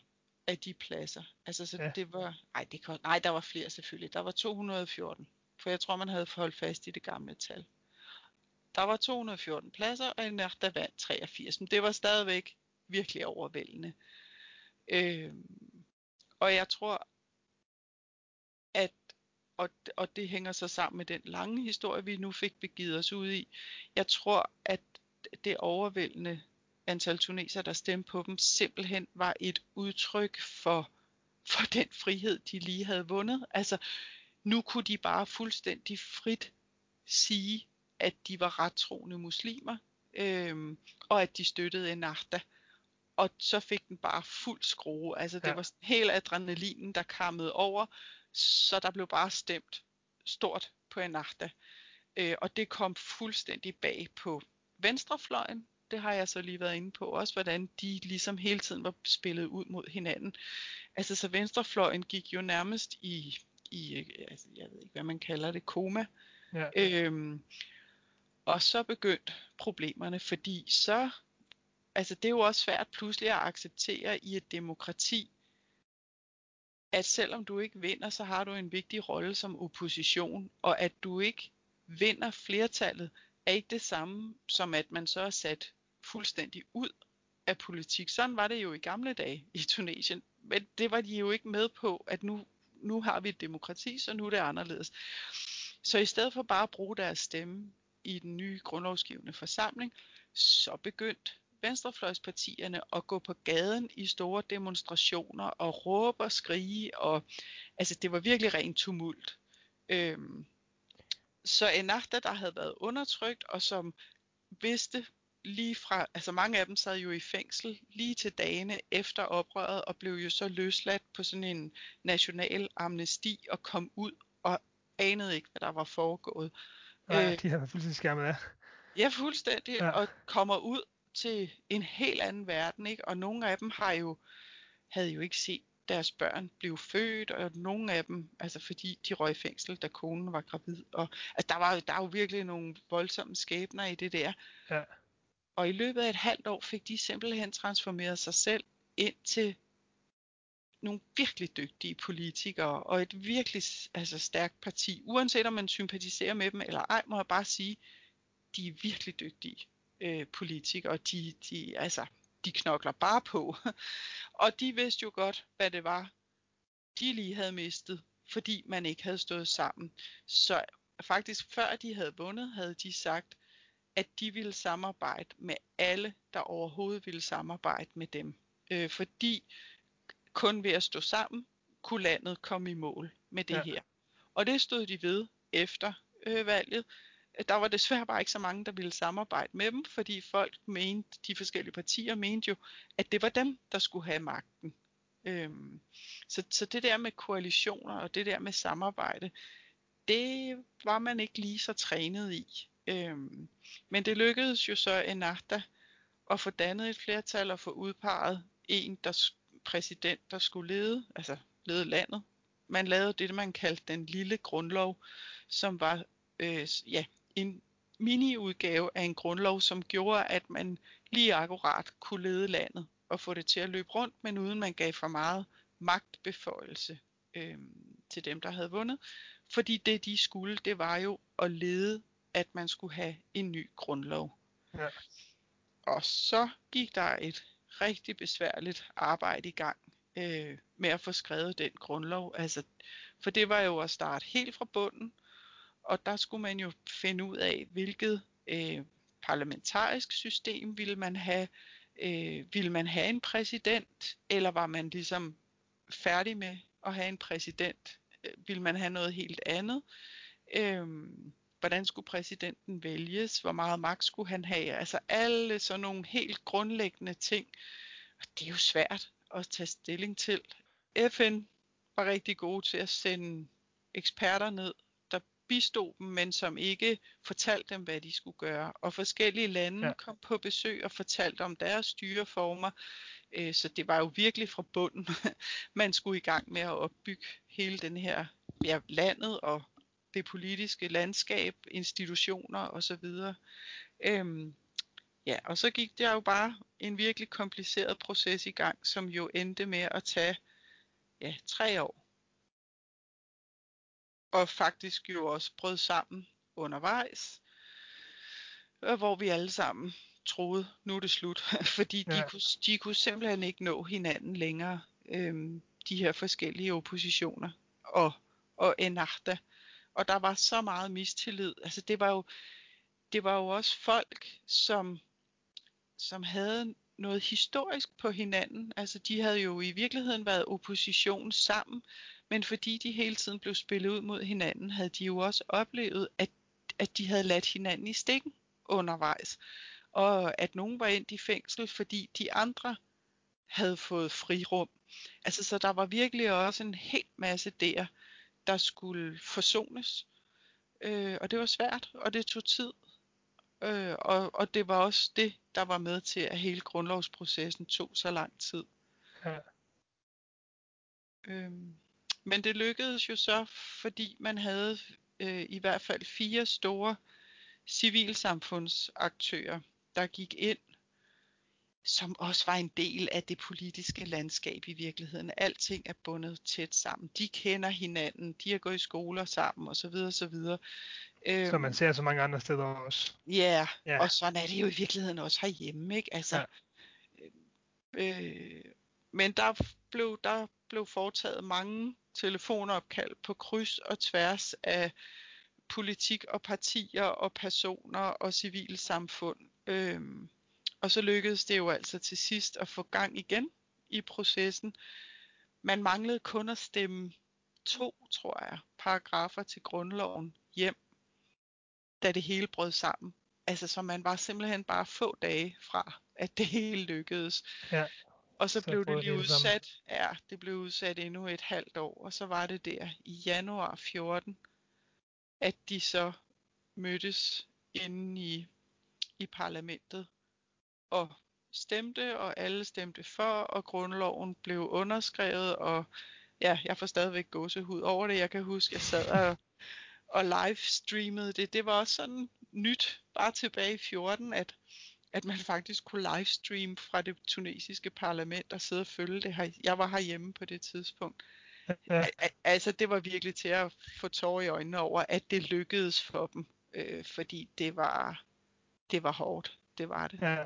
af de pladser. Altså, så ja. det var, ej, det kan, nej, der var flere selvfølgelig. Der var 214, for jeg tror, man havde holdt fast i det gamle tal. Der var 214 pladser, og en der vandt 83, men det var stadigvæk virkelig overvældende. Øh, og jeg tror, at, og, og det hænger så sammen med den lange historie, vi nu fik begivet os ud i, jeg tror, at det overvældende antal tuneser, der stemte på dem, simpelthen var et udtryk for, for den frihed, de lige havde vundet. Altså, nu kunne de bare fuldstændig frit sige, at de var rettroende muslimer, øhm, og at de støttede Ennahda. Og så fik den bare fuld skrue. Altså, det ja. var helt adrenalinen, der kammede over, så der blev bare stemt stort på Ennahda. Øh, og det kom fuldstændig bag på venstrefløjen, det har jeg så lige været inde på, også hvordan de ligesom hele tiden var spillet ud mod hinanden. Altså så venstrefløjen gik jo nærmest i, i altså, jeg ved ikke hvad man kalder det, koma. Ja. Øhm, og så begyndte problemerne, fordi så, altså det er jo også svært pludselig at acceptere i et demokrati, at selvom du ikke vinder, så har du en vigtig rolle som opposition, og at du ikke vinder flertallet, er ikke det samme som at man så er sat fuldstændig ud af politik. Sådan var det jo i gamle dage i Tunesien. Men det var de jo ikke med på, at nu, nu har vi et demokrati, så nu er det anderledes. Så i stedet for bare at bruge deres stemme i den nye grundlovsgivende forsamling, så begyndte venstrefløjspartierne at gå på gaden i store demonstrationer og råbe og skrige. Og, altså det var virkelig rent tumult. Øhm, så Ennahda, der havde været undertrykt, og som vidste lige fra, altså mange af dem sad jo i fængsel lige til dagene efter oprøret, og blev jo så løsladt på sådan en national amnesti, og kom ud og anede ikke, hvad der var foregået. Nej, øh, de har fuldstændig skærmet af. Ja, fuldstændig, ja. og kommer ud til en helt anden verden, ikke? og nogle af dem har jo, havde jo ikke set deres børn blive født, og nogle af dem, altså fordi de røg i fængsel, da konen var gravid. Og, altså der var der var jo virkelig nogle voldsomme skæbner i det der. Ja. Og i løbet af et halvt år fik de simpelthen transformeret sig selv ind til nogle virkelig dygtige politikere og et virkelig altså, stærkt parti. Uanset om man sympatiserer med dem eller ej, må jeg bare sige, de er virkelig dygtige øh, politikere. De, de, altså, de knokler bare på. og de vidste jo godt, hvad det var, de lige havde mistet, fordi man ikke havde stået sammen. Så faktisk før de havde vundet, havde de sagt, at de ville samarbejde med alle, der overhovedet ville samarbejde med dem. Øh, fordi kun ved at stå sammen, kunne landet komme i mål med det ja. her. Og det stod de ved efter øh, valget. Der var desværre bare ikke så mange, der ville samarbejde med dem, fordi folk mente, de forskellige partier mente jo, at det var dem, der skulle have magten. Øhm, så, så det der med koalitioner og det der med samarbejde, det var man ikke lige så trænet i. Øhm, men det lykkedes jo så Enata at få dannet et flertal og få udpeget en der præsident, der skulle lede, altså lede landet. Man lavede det, man kaldte den lille grundlov, som var øh, ja, en mini-udgave af en grundlov, som gjorde, at man lige akkurat kunne lede landet og få det til at løbe rundt, men uden man gav for meget magtbeføjelse øh, til dem, der havde vundet. Fordi det, de skulle, det var jo at lede, at man skulle have en ny grundlov. Ja. Og så gik der et rigtig besværligt arbejde i gang øh, med at få skrevet den grundlov. Altså, for det var jo at starte helt fra bunden, og der skulle man jo finde ud af, hvilket øh, parlamentarisk system ville man have. Øh, ville man have en præsident, eller var man ligesom færdig med at have en præsident? Øh, ville man have noget helt andet? Øh, hvordan skulle præsidenten vælges? Hvor meget magt skulle han have? Altså alle sådan nogle helt grundlæggende ting. Og det er jo svært at tage stilling til. FN var rigtig gode til at sende eksperter ned bistod dem, men som ikke fortalte dem, hvad de skulle gøre. Og forskellige lande ja. kom på besøg og fortalte om deres styreformer. Øh, så det var jo virkelig fra bunden, man skulle i gang med at opbygge hele den her ja, landet og det politiske landskab, institutioner osv. Øhm, ja, og så gik der jo bare en virkelig kompliceret proces i gang, som jo endte med at tage ja, tre år og faktisk jo også brød sammen undervejs, hvor vi alle sammen troede, nu er det slut, fordi ja. de, kunne, de kunne simpelthen ikke nå hinanden længere, øhm, de her forskellige oppositioner og, og Enachta. Og der var så meget mistillid. Altså det var jo, det var jo også folk, som, som havde noget historisk på hinanden. Altså de havde jo i virkeligheden været opposition sammen, men fordi de hele tiden blev spillet ud mod hinanden, havde de jo også oplevet, at, at de havde ladt hinanden i stikken undervejs. Og at nogen var endt i fængsel, fordi de andre havde fået frirum. Altså så der var virkelig også en hel masse der, der skulle forsones. Øh, og det var svært, og det tog tid. Øh, og, og det var også det, der var med til, at hele grundlovsprocessen tog så lang tid. Ja. Øhm, men det lykkedes jo så, fordi man havde øh, i hvert fald fire store civilsamfundsaktører, der gik ind, som også var en del af det politiske landskab i virkeligheden. Alting er bundet tæt sammen. De kender hinanden, de har gået i skoler sammen osv. osv. Øhm, Som man ser så mange andre steder også. Ja, yeah, og sådan er det jo i virkeligheden også herhjemme. Ikke? Altså, ja. øh, men der blev, der blev foretaget mange telefonopkald på kryds og tværs af politik og partier og personer og civilsamfund. Øhm, og så lykkedes det jo altså til sidst at få gang igen i processen. Man manglede kun at stemme to, tror jeg, paragrafer til grundloven hjem, da det hele brød sammen. Altså, så man var simpelthen bare få dage fra, at det hele lykkedes. Ja. Og så, så blev det lige udsat. Ja, det blev udsat endnu et halvt år. Og så var det der i januar 14, at de så mødtes inde i, i parlamentet og stemte, og alle stemte for, og grundloven blev underskrevet, og ja, jeg får stadigvæk gåsehud over det. Jeg kan huske, jeg sad og, og livestreamede det. Det var også sådan nyt, bare tilbage i 14, at at man faktisk kunne livestream fra det tunesiske parlament og sidde og følge det her. Jeg var herhjemme på det tidspunkt. Ja. Altså det var virkelig til at få tårer i øjnene over, at det lykkedes for dem, øh, fordi det var, det var hårdt. Det var det. Ja.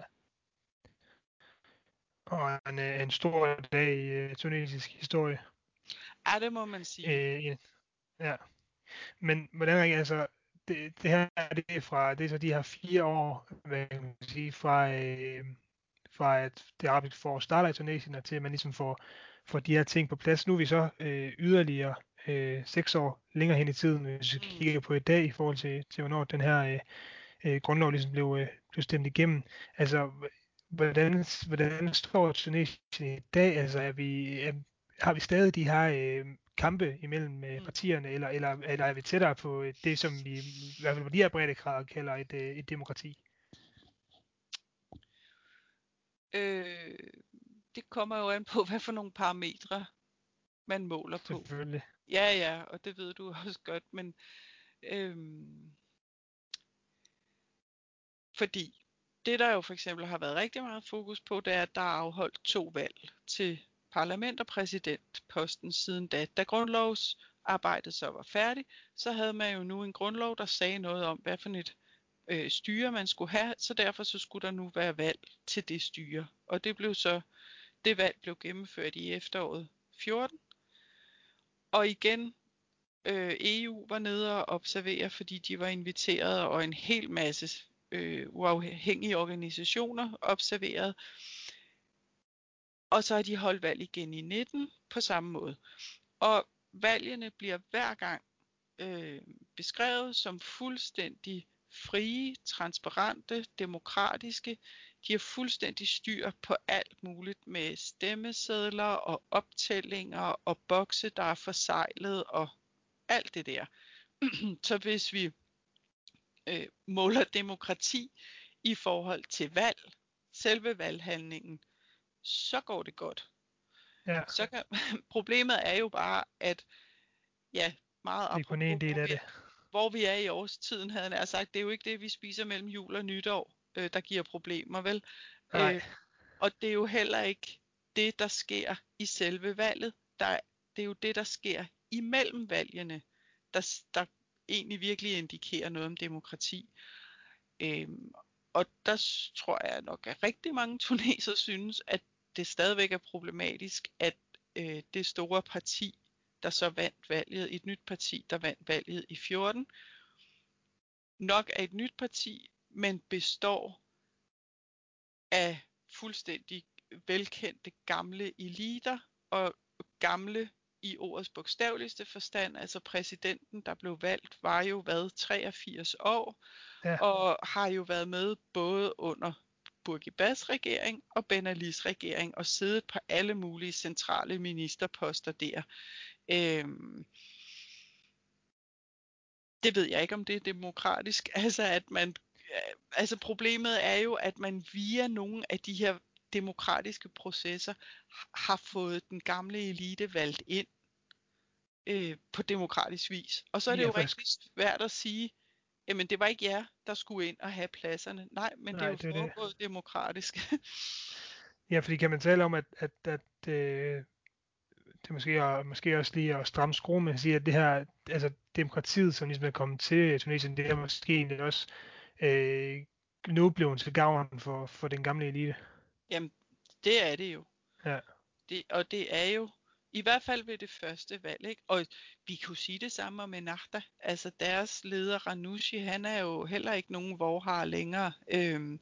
Og en, øh, en stor dag i uh, tunesisk historie. Ja, det må man sige. Øh, ja. Men hvordan altså, det, det her det er fra det er så de her fire år, hvad kan man sige, fra, øh, fra at det arabiske forår starter i Tunesien, og til at man ligesom får, får de her ting på plads. Nu er vi så øh, yderligere øh, seks år længere hen i tiden, hvis vi mm. kigger på i dag, i forhold til, til hvornår den her øh, øh, grundlov ligesom blev, øh, blev stemt igennem. Altså, hvordan, hvordan står Tunesien i dag? Altså, er vi, er, har vi stadig de her øh, kampe imellem øh, mm. partierne, eller, eller, eller er vi tættere på det, som vi i hvert fald på de her brede grader kalder et, øh, et demokrati? Øh, det kommer jo an på, hvad for nogle parametre man måler på. Selvfølgelig. Ja, ja, og det ved du også godt, men øhm, fordi det der jo for eksempel har været rigtig meget fokus på, det er, at der er afholdt to valg til parlament og præsidentposten siden da. Da grundlovsarbejdet så var færdigt, så havde man jo nu en grundlov, der sagde noget om, hvad for et øh, styre man skulle have, så derfor så skulle der nu være valg til det styre. Og det blev så, det valg blev gennemført i efteråret 14. Og igen, øh, EU var nede og observere, fordi de var inviteret, og en hel masse øh, uafhængige organisationer observerede. Og så har de holdt valg igen i 19 på samme måde. Og valgene bliver hver gang øh, beskrevet som fuldstændig frie, transparente, demokratiske. De har fuldstændig styr på alt muligt med stemmesedler og optællinger og bokse, der er forsejlet og alt det der. Så hvis vi øh, måler demokrati i forhold til valg, selve valghandlingen, så går det godt. Ja. Så kan, problemet er jo bare, at ja, meget det er kun en del af det. Hvor vi er i årstiden, havde jeg sagt, det er jo ikke det, vi spiser mellem jul og nytår, øh, der giver problemer, vel? Nej. Øh, og det er jo heller ikke det, der sker i selve valget. Der, det er jo det, der sker imellem valgene, der, der egentlig virkelig indikerer noget om demokrati. Øhm, og der tror jeg nok, at rigtig mange tuneser synes, at det stadigvæk er problematisk, at øh, det store parti, der så vandt valget, et nyt parti, der vandt valget i 14, nok er et nyt parti, men består af fuldstændig velkendte gamle eliter og gamle i ordets bogstaveligste forstand, altså præsidenten, der blev valgt, var jo hvad 83 år, ja. og har jo været med både under Burgibas regering og Ben Alis regering, og siddet på alle mulige centrale ministerposter der. Øhm, det ved jeg ikke, om det er demokratisk. Altså, at man, altså problemet er jo, at man via nogle af de her demokratiske processer har fået den gamle elite valgt ind øh, på demokratisk vis. Og så er det ja, jo faktisk... rigtig svært at sige, jamen det var ikke jer, der skulle ind og have pladserne. Nej, men Nej, det er jo det foregået det. demokratisk. ja, fordi kan man tale om, at, at, at øh, det er måske, er, måske også lige at stramme skrue med at sige, at det her, altså demokratiet, som ligesom er kommet til Tunesien, det er måske egentlig også øh, nu blevet til gavn for, for den gamle elite. Jamen, det er det jo. Ja. Det, og det er jo i hvert fald ved det første valg, ikke? Og vi kunne sige det samme om Ennahda. Altså deres leder Ranushi, han er jo heller ikke nogen vorhar længere. Øhm,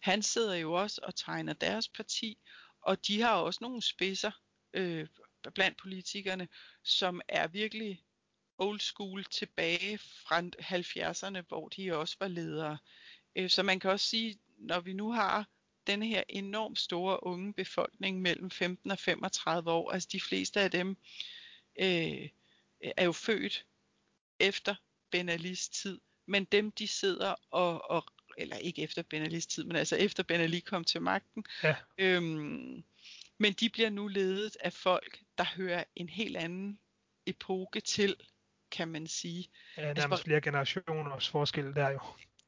han sidder jo også og tegner deres parti, og de har også nogle spidser øh, blandt politikerne, som er virkelig old school tilbage fra 70'erne, hvor de også var ledere. Øh, så man kan også sige, når vi nu har denne her enormt store unge befolkning mellem 15 og 35 år, altså de fleste af dem øh, er jo født efter Ben Alis tid, men dem de sidder og, og eller ikke efter Ben Alis tid, men altså efter Ben Ali kom til magten, ja. øhm, men de bliver nu ledet af folk, der hører en helt anden epoke til, kan man sige. Ja, nærmest altså, flere generationers forskel der jo.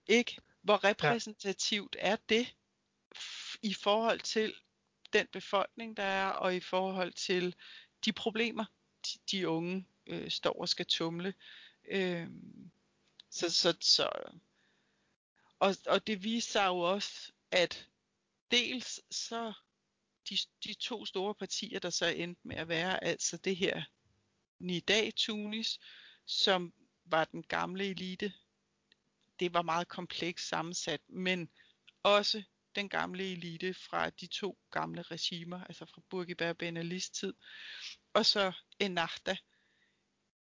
Ikke? Hvor repræsentativt ja. er det? I forhold til den befolkning, der er, og i forhold til de problemer, de, de unge øh, står og skal tumle. Øh, så, så, så, og, og det viser sig jo også, at dels så de, de to store partier, der så endte med at være, altså det her Nidal Tunis, som var den gamle elite, det var meget komplekst sammensat, men også den gamle elite fra de to gamle regimer, altså fra Bourguiba og Ben Alis tid, og så Ennahda.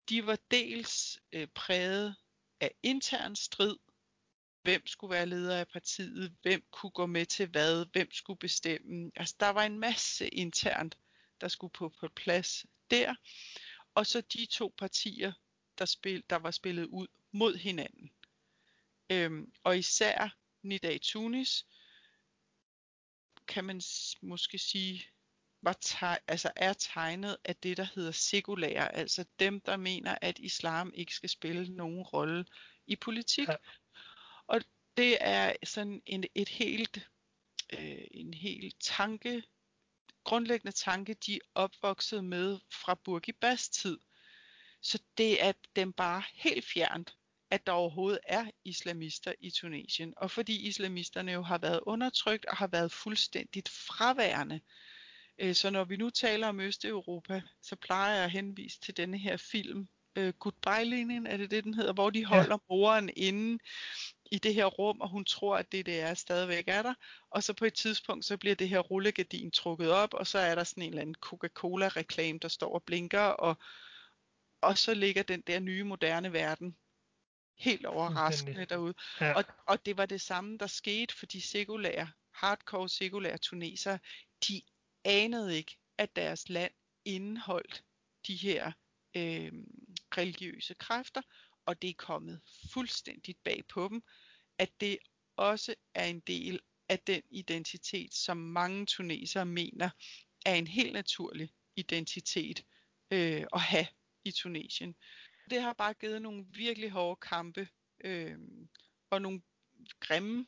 De var dels øh, præget af intern strid, hvem skulle være leder af partiet, hvem kunne gå med til hvad, hvem skulle bestemme. Altså der var en masse internt, der skulle på, på plads der. Og så de to partier, der, spil, der var spillet ud mod hinanden. Øhm, og især Nida Tunis, kan man måske sige, var teg- altså er tegnet af det, der hedder sekulære, altså dem, der mener, at islam ikke skal spille nogen rolle i politik. Ja. Og det er sådan en, et helt, øh, en helt tanke, grundlæggende tanke, de er opvokset med fra Burgibas tid. Så det er dem bare helt fjernt, at der overhovedet er islamister i Tunesien. Og fordi islamisterne jo har været undertrykt og har været fuldstændigt fraværende. Øh, så når vi nu taler om Østeuropa, så plejer jeg at henvise til denne her film, øh, Goodbye-linjen, er det det, den hedder, hvor de holder ja. moren inde i det her rum, og hun tror, at det der stadigvæk er der. Og så på et tidspunkt, så bliver det her rullegardin trukket op, og så er der sådan en eller anden Coca-Cola-reklame, der står og blinker, og, og så ligger den der nye moderne verden helt overraskende derude. Ja. Og, og det var det samme, der skete for de sekulære, hardcore sekulære tuneser. De anede ikke, at deres land indeholdt de her øh, religiøse kræfter, og det er kommet fuldstændigt bag på dem, at det også er en del af den identitet, som mange tunesere mener er en helt naturlig identitet øh, at have i Tunesien. Det har bare givet nogle virkelig hårde kampe øh, og nogle grimme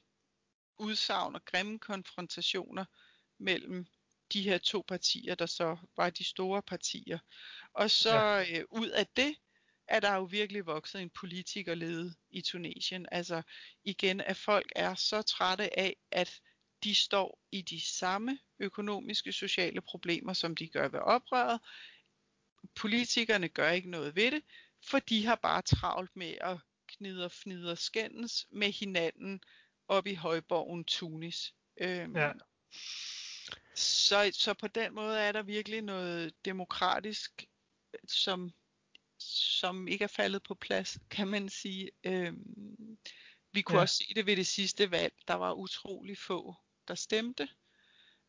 udsagn og grimme konfrontationer mellem de her to partier, der så var de store partier. Og så ja. øh, ud af det er der jo virkelig vokset en politikerlede i Tunesien. Altså igen, at folk er så trætte af, at de står i de samme økonomiske, sociale problemer, som de gør ved oprøret. Politikerne gør ikke noget ved det, for de har bare travlt med at knide og fnide og skændes med hinanden op i højborgen Tunis. Øhm, ja. så, så på den måde er der virkelig noget demokratisk, som som ikke er faldet på plads, kan man sige. Øhm, vi kunne ja. også se det ved det sidste valg. Der var utrolig få, der stemte.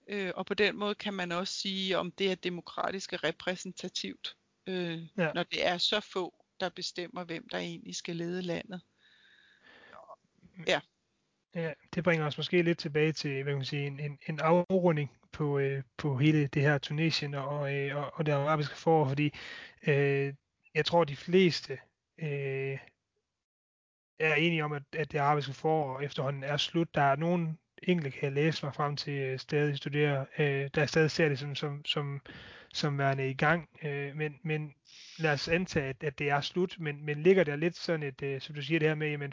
Øh, og på den måde kan man også sige, om det er demokratisk og repræsentativt, øh, ja. når det er så få, der bestemmer, hvem der egentlig skal lede landet. Ja. Ja, det bringer os måske lidt tilbage til hvad kan man sige, en, en, en afrunding på, øh, på hele det her Tunesien og, øh, og, og det arabiske forår, fordi øh, jeg tror, de fleste øh, er enige om, at, at det arabiske forår efterhånden er slut. Der er nogen enkelte, kan jeg læse mig frem til, øh, stadig studere, øh, der stadig ser det som, som, som, som værende i gang. Øh, men, men lad os antage, at, at det er slut, men, men ligger der lidt sådan et, øh, som du siger det her med, jamen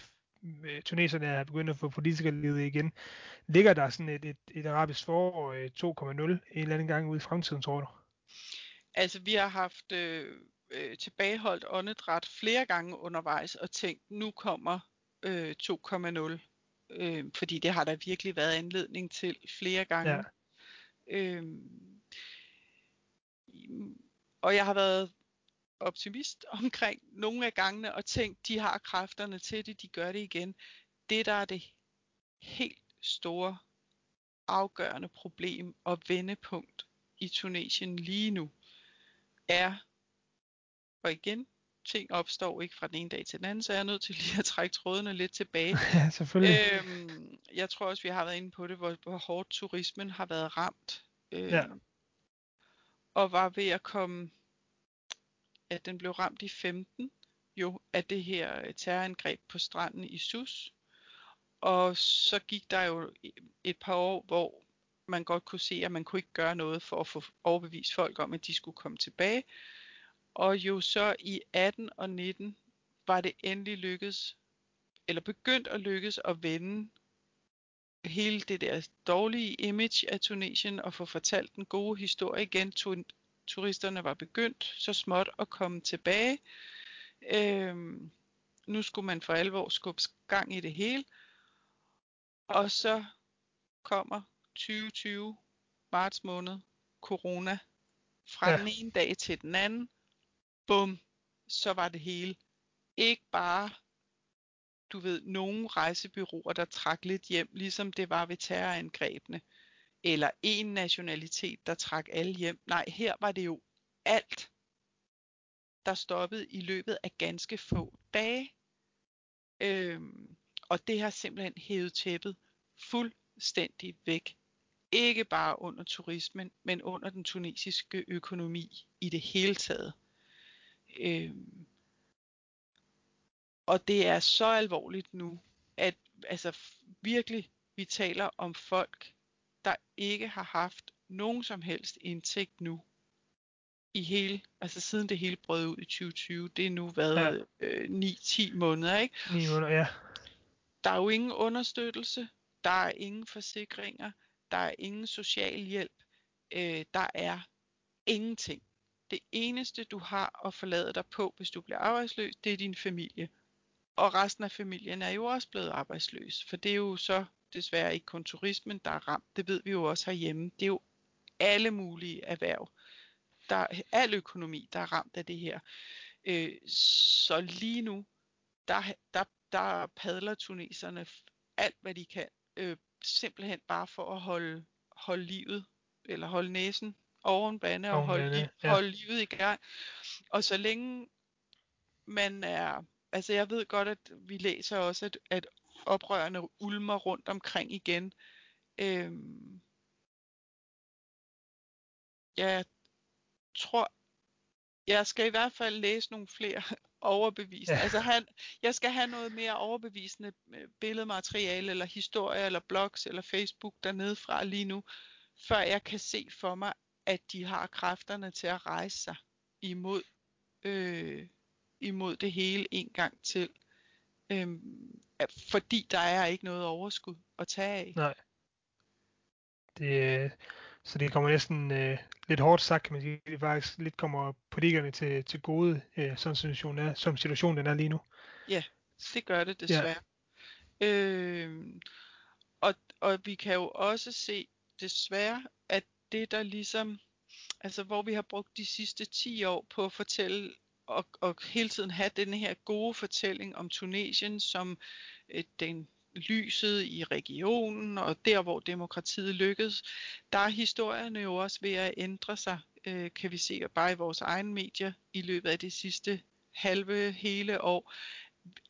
øh, tuneserne er begyndt at få politikerlivet igen. Ligger der sådan et, et, et arabisk forår øh, 2.0 en eller anden gang ude i fremtiden, tror du? Altså, vi har haft øh, øh, tilbageholdt åndedræt flere gange undervejs og tænkt, nu kommer øh, 2,0. Øh, fordi det har der virkelig været anledning til flere gange. Ja. Øh, og jeg har været optimist omkring nogle af gangene og tænkt, de har kræfterne til det, de gør det igen. Det der er det helt store afgørende problem og vendepunkt i Tunesien lige nu, er og igen, ting opstår ikke fra den ene dag til den anden, så jeg er nødt til lige at trække trådene lidt tilbage. ja, selvfølgelig. Øhm, jeg tror også, vi har været inde på det, hvor, hvor hårdt turismen har været ramt. Øhm, ja. Og var ved at komme, at den blev ramt i 15, jo, af det her terrorangreb på stranden i Sus. Og så gik der jo et par år, hvor man godt kunne se, at man kunne ikke gøre noget for at få overbevist folk om, at de skulle komme tilbage. Og jo så i 18 og 19 var det endelig lykkedes, eller begyndt at lykkes at vende hele det der dårlige image af Tunesien og få fortalt den gode historie igen. Turisterne var begyndt så småt at komme tilbage. Øhm, nu skulle man for alvor skubbe gang i det hele. Og så kommer 2020, marts måned, corona. Fra Ja. den ene dag til den anden, bum, så var det hele. Ikke bare, du ved, nogle rejsebyråer, der trak lidt hjem, ligesom det var ved terrorangrebene. Eller en nationalitet, der trak alle hjem. Nej, her var det jo alt, der stoppede i løbet af ganske få dage. Øhm, og det har simpelthen hævet tæppet fuldstændig væk. Ikke bare under turismen, men under den tunesiske økonomi i det hele taget. Øhm, og det er så alvorligt nu, at altså virkelig, vi taler om folk, der ikke har haft nogen som helst indtægt nu. I hele, altså siden det hele brød ud i 2020, det er nu været ja. øh, 9-10 måneder, ikke? 9 måneder, ja. Der er jo ingen understøttelse, der er ingen forsikringer, der er ingen social hjælp, øh, der er ingenting. Det eneste du har at forlade dig på, hvis du bliver arbejdsløs, det er din familie. Og resten af familien er jo også blevet arbejdsløs, for det er jo så desværre ikke kun turismen, der er ramt. Det ved vi jo også herhjemme. Det er jo alle mulige erhverv. Der er al økonomi, der er ramt af det her. Øh, så lige nu, der, der, der padler tuneserne alt, hvad de kan. Øh, simpelthen bare for at holde, holde livet, eller holde næsen oven bande og holde, li- ja. holde livet i gang. Og så længe man er, altså jeg ved godt, at vi læser også, at, at oprørende ulmer rundt omkring igen. Øhm, jeg tror, jeg skal i hvert fald læse nogle flere overbevisende. Ja. Ja. Altså han, jeg skal have noget mere overbevisende øh, billedmateriale, eller historie, eller blogs, eller Facebook dernede fra lige nu, før jeg kan se for mig, at de har kræfterne til at rejse sig imod, øh, imod det hele en gang til. Øhm, fordi der er ikke noget overskud at tage af. Nej. Det, øh, så det kommer næsten øh, lidt hårdt sagt, kan man sige. Det faktisk lidt kommer politikerne til, til gode, øh, sådan situationen er, som situationen den er lige nu. Ja, det gør det desværre. Ja. Øhm, og, og vi kan jo også se desværre, at det der ligesom, altså hvor vi har brugt de sidste 10 år på at fortælle og, og hele tiden have den her gode fortælling om Tunesien som øh, den lyset i regionen og der hvor demokratiet lykkedes, der er historierne jo også ved at ændre sig, øh, kan vi se bare i vores egen medier i løbet af det sidste halve hele år,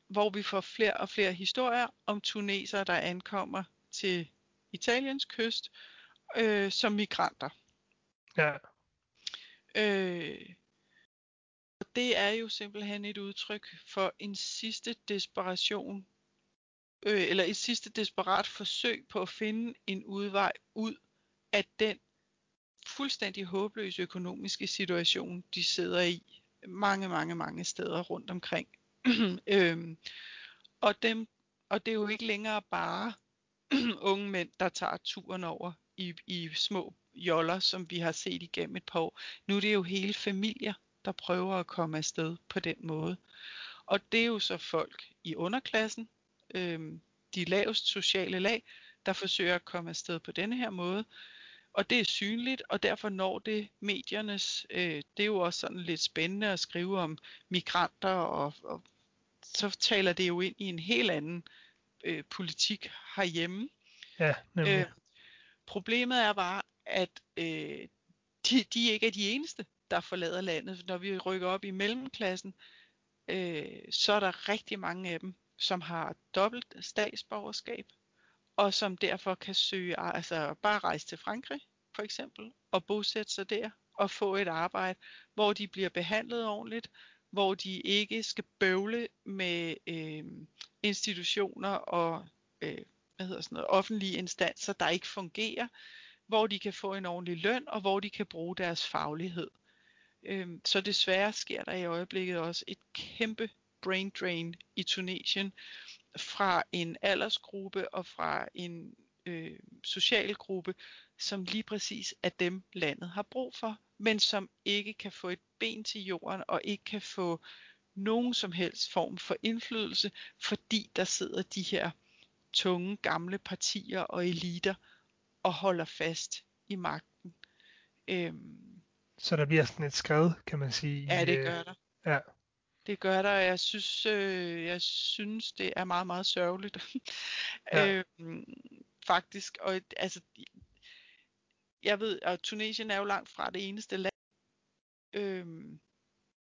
hvor vi får flere og flere historier om tunesere, der ankommer til Italiens kyst øh, som migranter. Ja, Øh, det er jo simpelthen et udtryk for en sidste desperation, øh, eller et sidste desperat forsøg på at finde en udvej ud af den fuldstændig håbløse økonomiske situation, de sidder i mange, mange, mange steder rundt omkring. øhm, og, dem, og det er jo ikke længere bare unge mænd, der tager turen over i, i små joller, som vi har set igennem et par år. Nu er det jo hele familier, der prøver at komme afsted på den måde. Og det er jo så folk i underklassen, øhm, de lavest sociale lag, der forsøger at komme afsted på denne her måde. Og det er synligt, og derfor når det mediernes, øh, det er jo også sådan lidt spændende at skrive om migranter, og, og så taler det jo ind i en helt anden øh, politik herhjemme. ja, nemlig. Øh, problemet er bare, at øh, de, de ikke er de eneste, der forlader landet. Når vi rykker op i mellemklassen, øh, så er der rigtig mange af dem, som har dobbelt statsborgerskab, og som derfor kan søge, altså bare rejse til Frankrig for eksempel, og bosætte sig der, og få et arbejde, hvor de bliver behandlet ordentligt, hvor de ikke skal bøvle med øh, institutioner og øh, hvad hedder sådan noget, offentlige instanser, der ikke fungerer, hvor de kan få en ordentlig løn, og hvor de kan bruge deres faglighed. Øhm, så desværre sker der i øjeblikket også et kæmpe brain drain i Tunesien fra en aldersgruppe og fra en øh, social gruppe, som lige præcis er dem landet har brug for, men som ikke kan få et ben til jorden og ikke kan få nogen som helst form for indflydelse, fordi der sidder de her tunge gamle partier og eliter og holder fast i magten. Øhm, Så der bliver sådan et skred, kan man sige. ja, det øh, gør der. Ja, Det gør der, jeg synes, øh, jeg synes, det er meget, meget sørgeligt. Ja. øhm, faktisk, og altså, jeg ved, at Tunesien er jo langt fra det eneste land, øhm,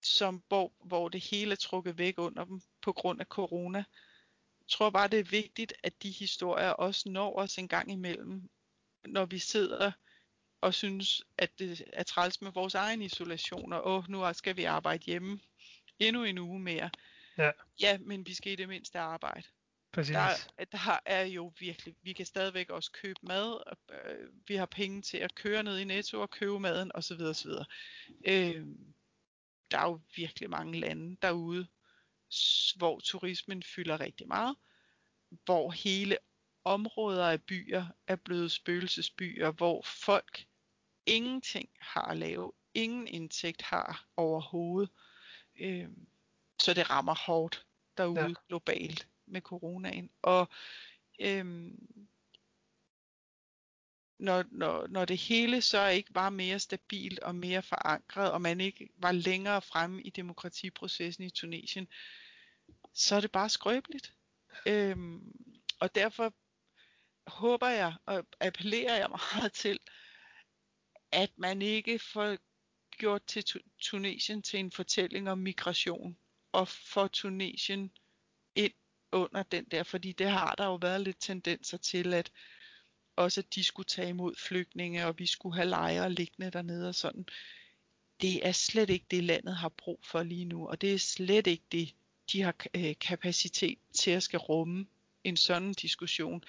som, hvor, hvor det hele er trukket væk under dem på grund af corona. Tror bare, det er vigtigt, at de historier også når os en gang imellem, når vi sidder og synes, at det er træls med vores egen isolation, og åh, nu skal vi arbejde hjemme endnu en uge mere. Ja. ja men vi skal i det mindste arbejde. præcis. Der, der er jo virkelig, vi kan stadigvæk også købe mad, og, øh, vi har penge til at køre ned i Netto og købe maden osv. osv. Øh, der er jo virkelig mange lande derude, hvor turismen fylder rigtig meget, hvor hele områder af byer er blevet spøgelsesbyer, hvor folk ingenting har at lave, ingen indtægt har overhovedet. Øh, så det rammer hårdt derude Ja. globalt med coronaen. Og øhm, når, når, når det hele så ikke var mere stabilt og mere forankret, og man ikke var længere fremme i demokratiprocessen i Tunesien, så er det bare skrøbeligt. Øhm, og derfor håber jeg og appellerer jeg meget til, at man ikke får gjort til Tunesien til en fortælling om migration, og får Tunesien ind under den der, fordi det har der jo været lidt tendenser til, at også at de skulle tage imod flygtninge, og vi skulle have lejre liggende dernede og sådan. Det er slet ikke det, landet har brug for lige nu, og det er slet ikke det, de har øh, kapacitet til at skal rumme en sådan diskussion.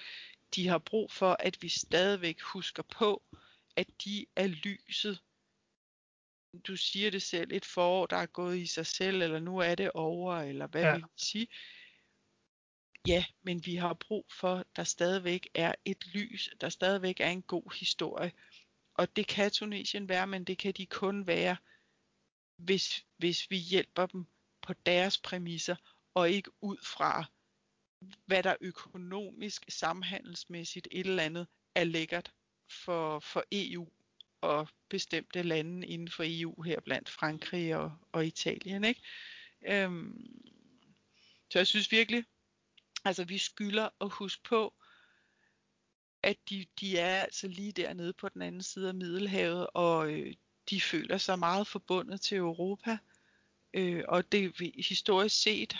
De har brug for, at vi stadigvæk husker på, at de er lyset. Du siger det selv, et forår, der er gået i sig selv, eller nu er det over, eller hvad Ja. vil vi sige. Ja, men vi har brug for, at der stadigvæk er et lys, der stadigvæk er en god historie. Og det kan Tunesien være, men det kan de kun være, hvis, hvis vi hjælper dem på deres præmisser, og ikke ud fra, hvad der økonomisk, samhandelsmæssigt et eller andet er lækkert for, for EU og bestemte lande inden for EU, her blandt Frankrig og, og Italien. Ikke? Øhm, så jeg synes virkelig, altså vi skylder at huske på, at de, de er altså lige dernede på den anden side af Middelhavet, og øh, de føler sig meget forbundet til Europa. Øh, og det vi- historisk set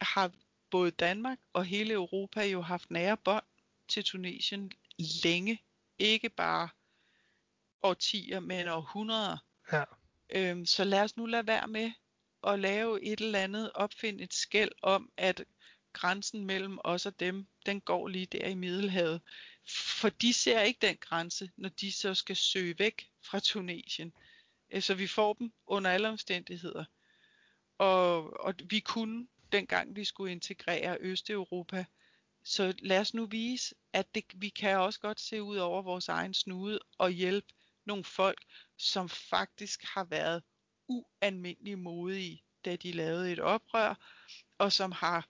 har både Danmark og hele Europa jo haft nære bånd til Tunesien længe. Ikke bare årtier, men århundreder. Ja. Øhm, så lad os nu lade være med at lave et eller andet, opfinde et skæld om, at grænsen mellem os og dem, den går lige der i Middelhavet. For de ser ikke den grænse, når de så skal søge væk fra Tunesien. Øh, Så vi får dem under alle omstændigheder. Og, og vi kunne, dengang vi skulle integrere Østeuropa, så lad os nu vise, at det, vi kan også godt se ud over vores egen snude og hjælpe nogle folk, som faktisk har været ualmindelig modige, da de lavede et oprør, og som har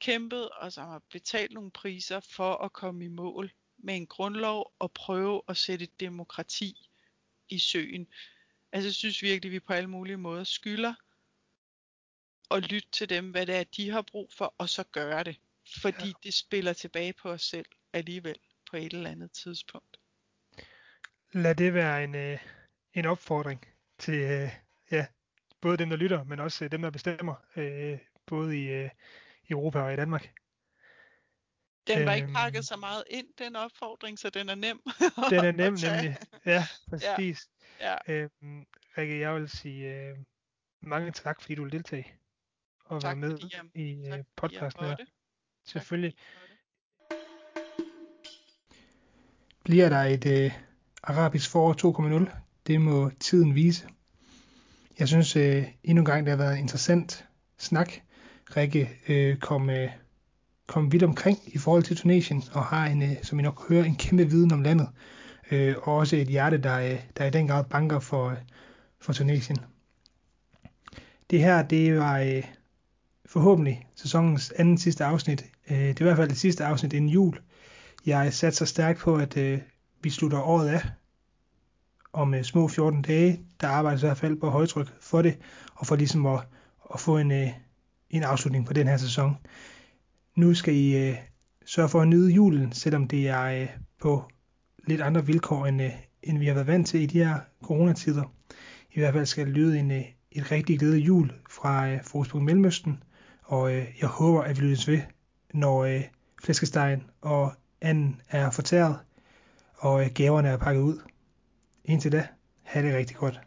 kæmpet og som har betalt nogle priser for at komme i mål med en grundlov og prøve at sætte et demokrati i søen. Altså jeg synes virkelig, at vi på alle mulige måder skylder at lytte til dem, hvad det er, de har brug for, og så gøre det. Fordi Ja. ja. det spiller tilbage på os selv alligevel på et eller andet tidspunkt. Lad det være en, øh, en opfordring til øh, ja, både dem, der lytter, men også øh, dem, der bestemmer, øh, både i øh, Europa og i Danmark. Den var ikke Øhm. pakket så meget ind, den opfordring, så den er nem. Den er nem nemlig. Ja, præcis. Ja. Øhm, Rikke, jeg vil sige øh, mange tak, fordi du vil deltage og Tak være med fordi i tak, øh, podcasten her. Selvfølgelig. Bliver der et øh, arabisk forår 2.0? Det må tiden vise. Jeg synes øh, endnu en gang, det har været en interessant snak. Rikke øh, kom, øh, kom vidt omkring i forhold til Tunesien, og har, en, øh, som I nok kan høre, en kæmpe viden om landet. Øh, og også et hjerte, der, øh, der i den grad banker for, øh, for Tunesien. Det her, det var øh, forhåbentlig sæsonens anden sidste afsnit. Øh, det er i hvert fald det sidste afsnit inden jul. Jeg sat så stærkt på, at øh, vi slutter året af om øh, små 14 dage. Der arbejdes i hvert fald på højtryk for det, og for ligesom at, at få en, øh, en afslutning på den her sæson. Nu skal I øh, sørge for at nyde julen, selvom det er øh, på lidt andre vilkår, end, øh, end vi har været vant til i de her coronatider. I hvert fald skal det lyde en, øh, et rigtig glædelig jul fra øh, Fokuspunkt Mellemøsten, og øh, jeg håber, at vi lyttes ved, når øh, flæskestegen og anden er fortæret, og øh, gaverne er pakket ud. Indtil da, have det rigtig godt.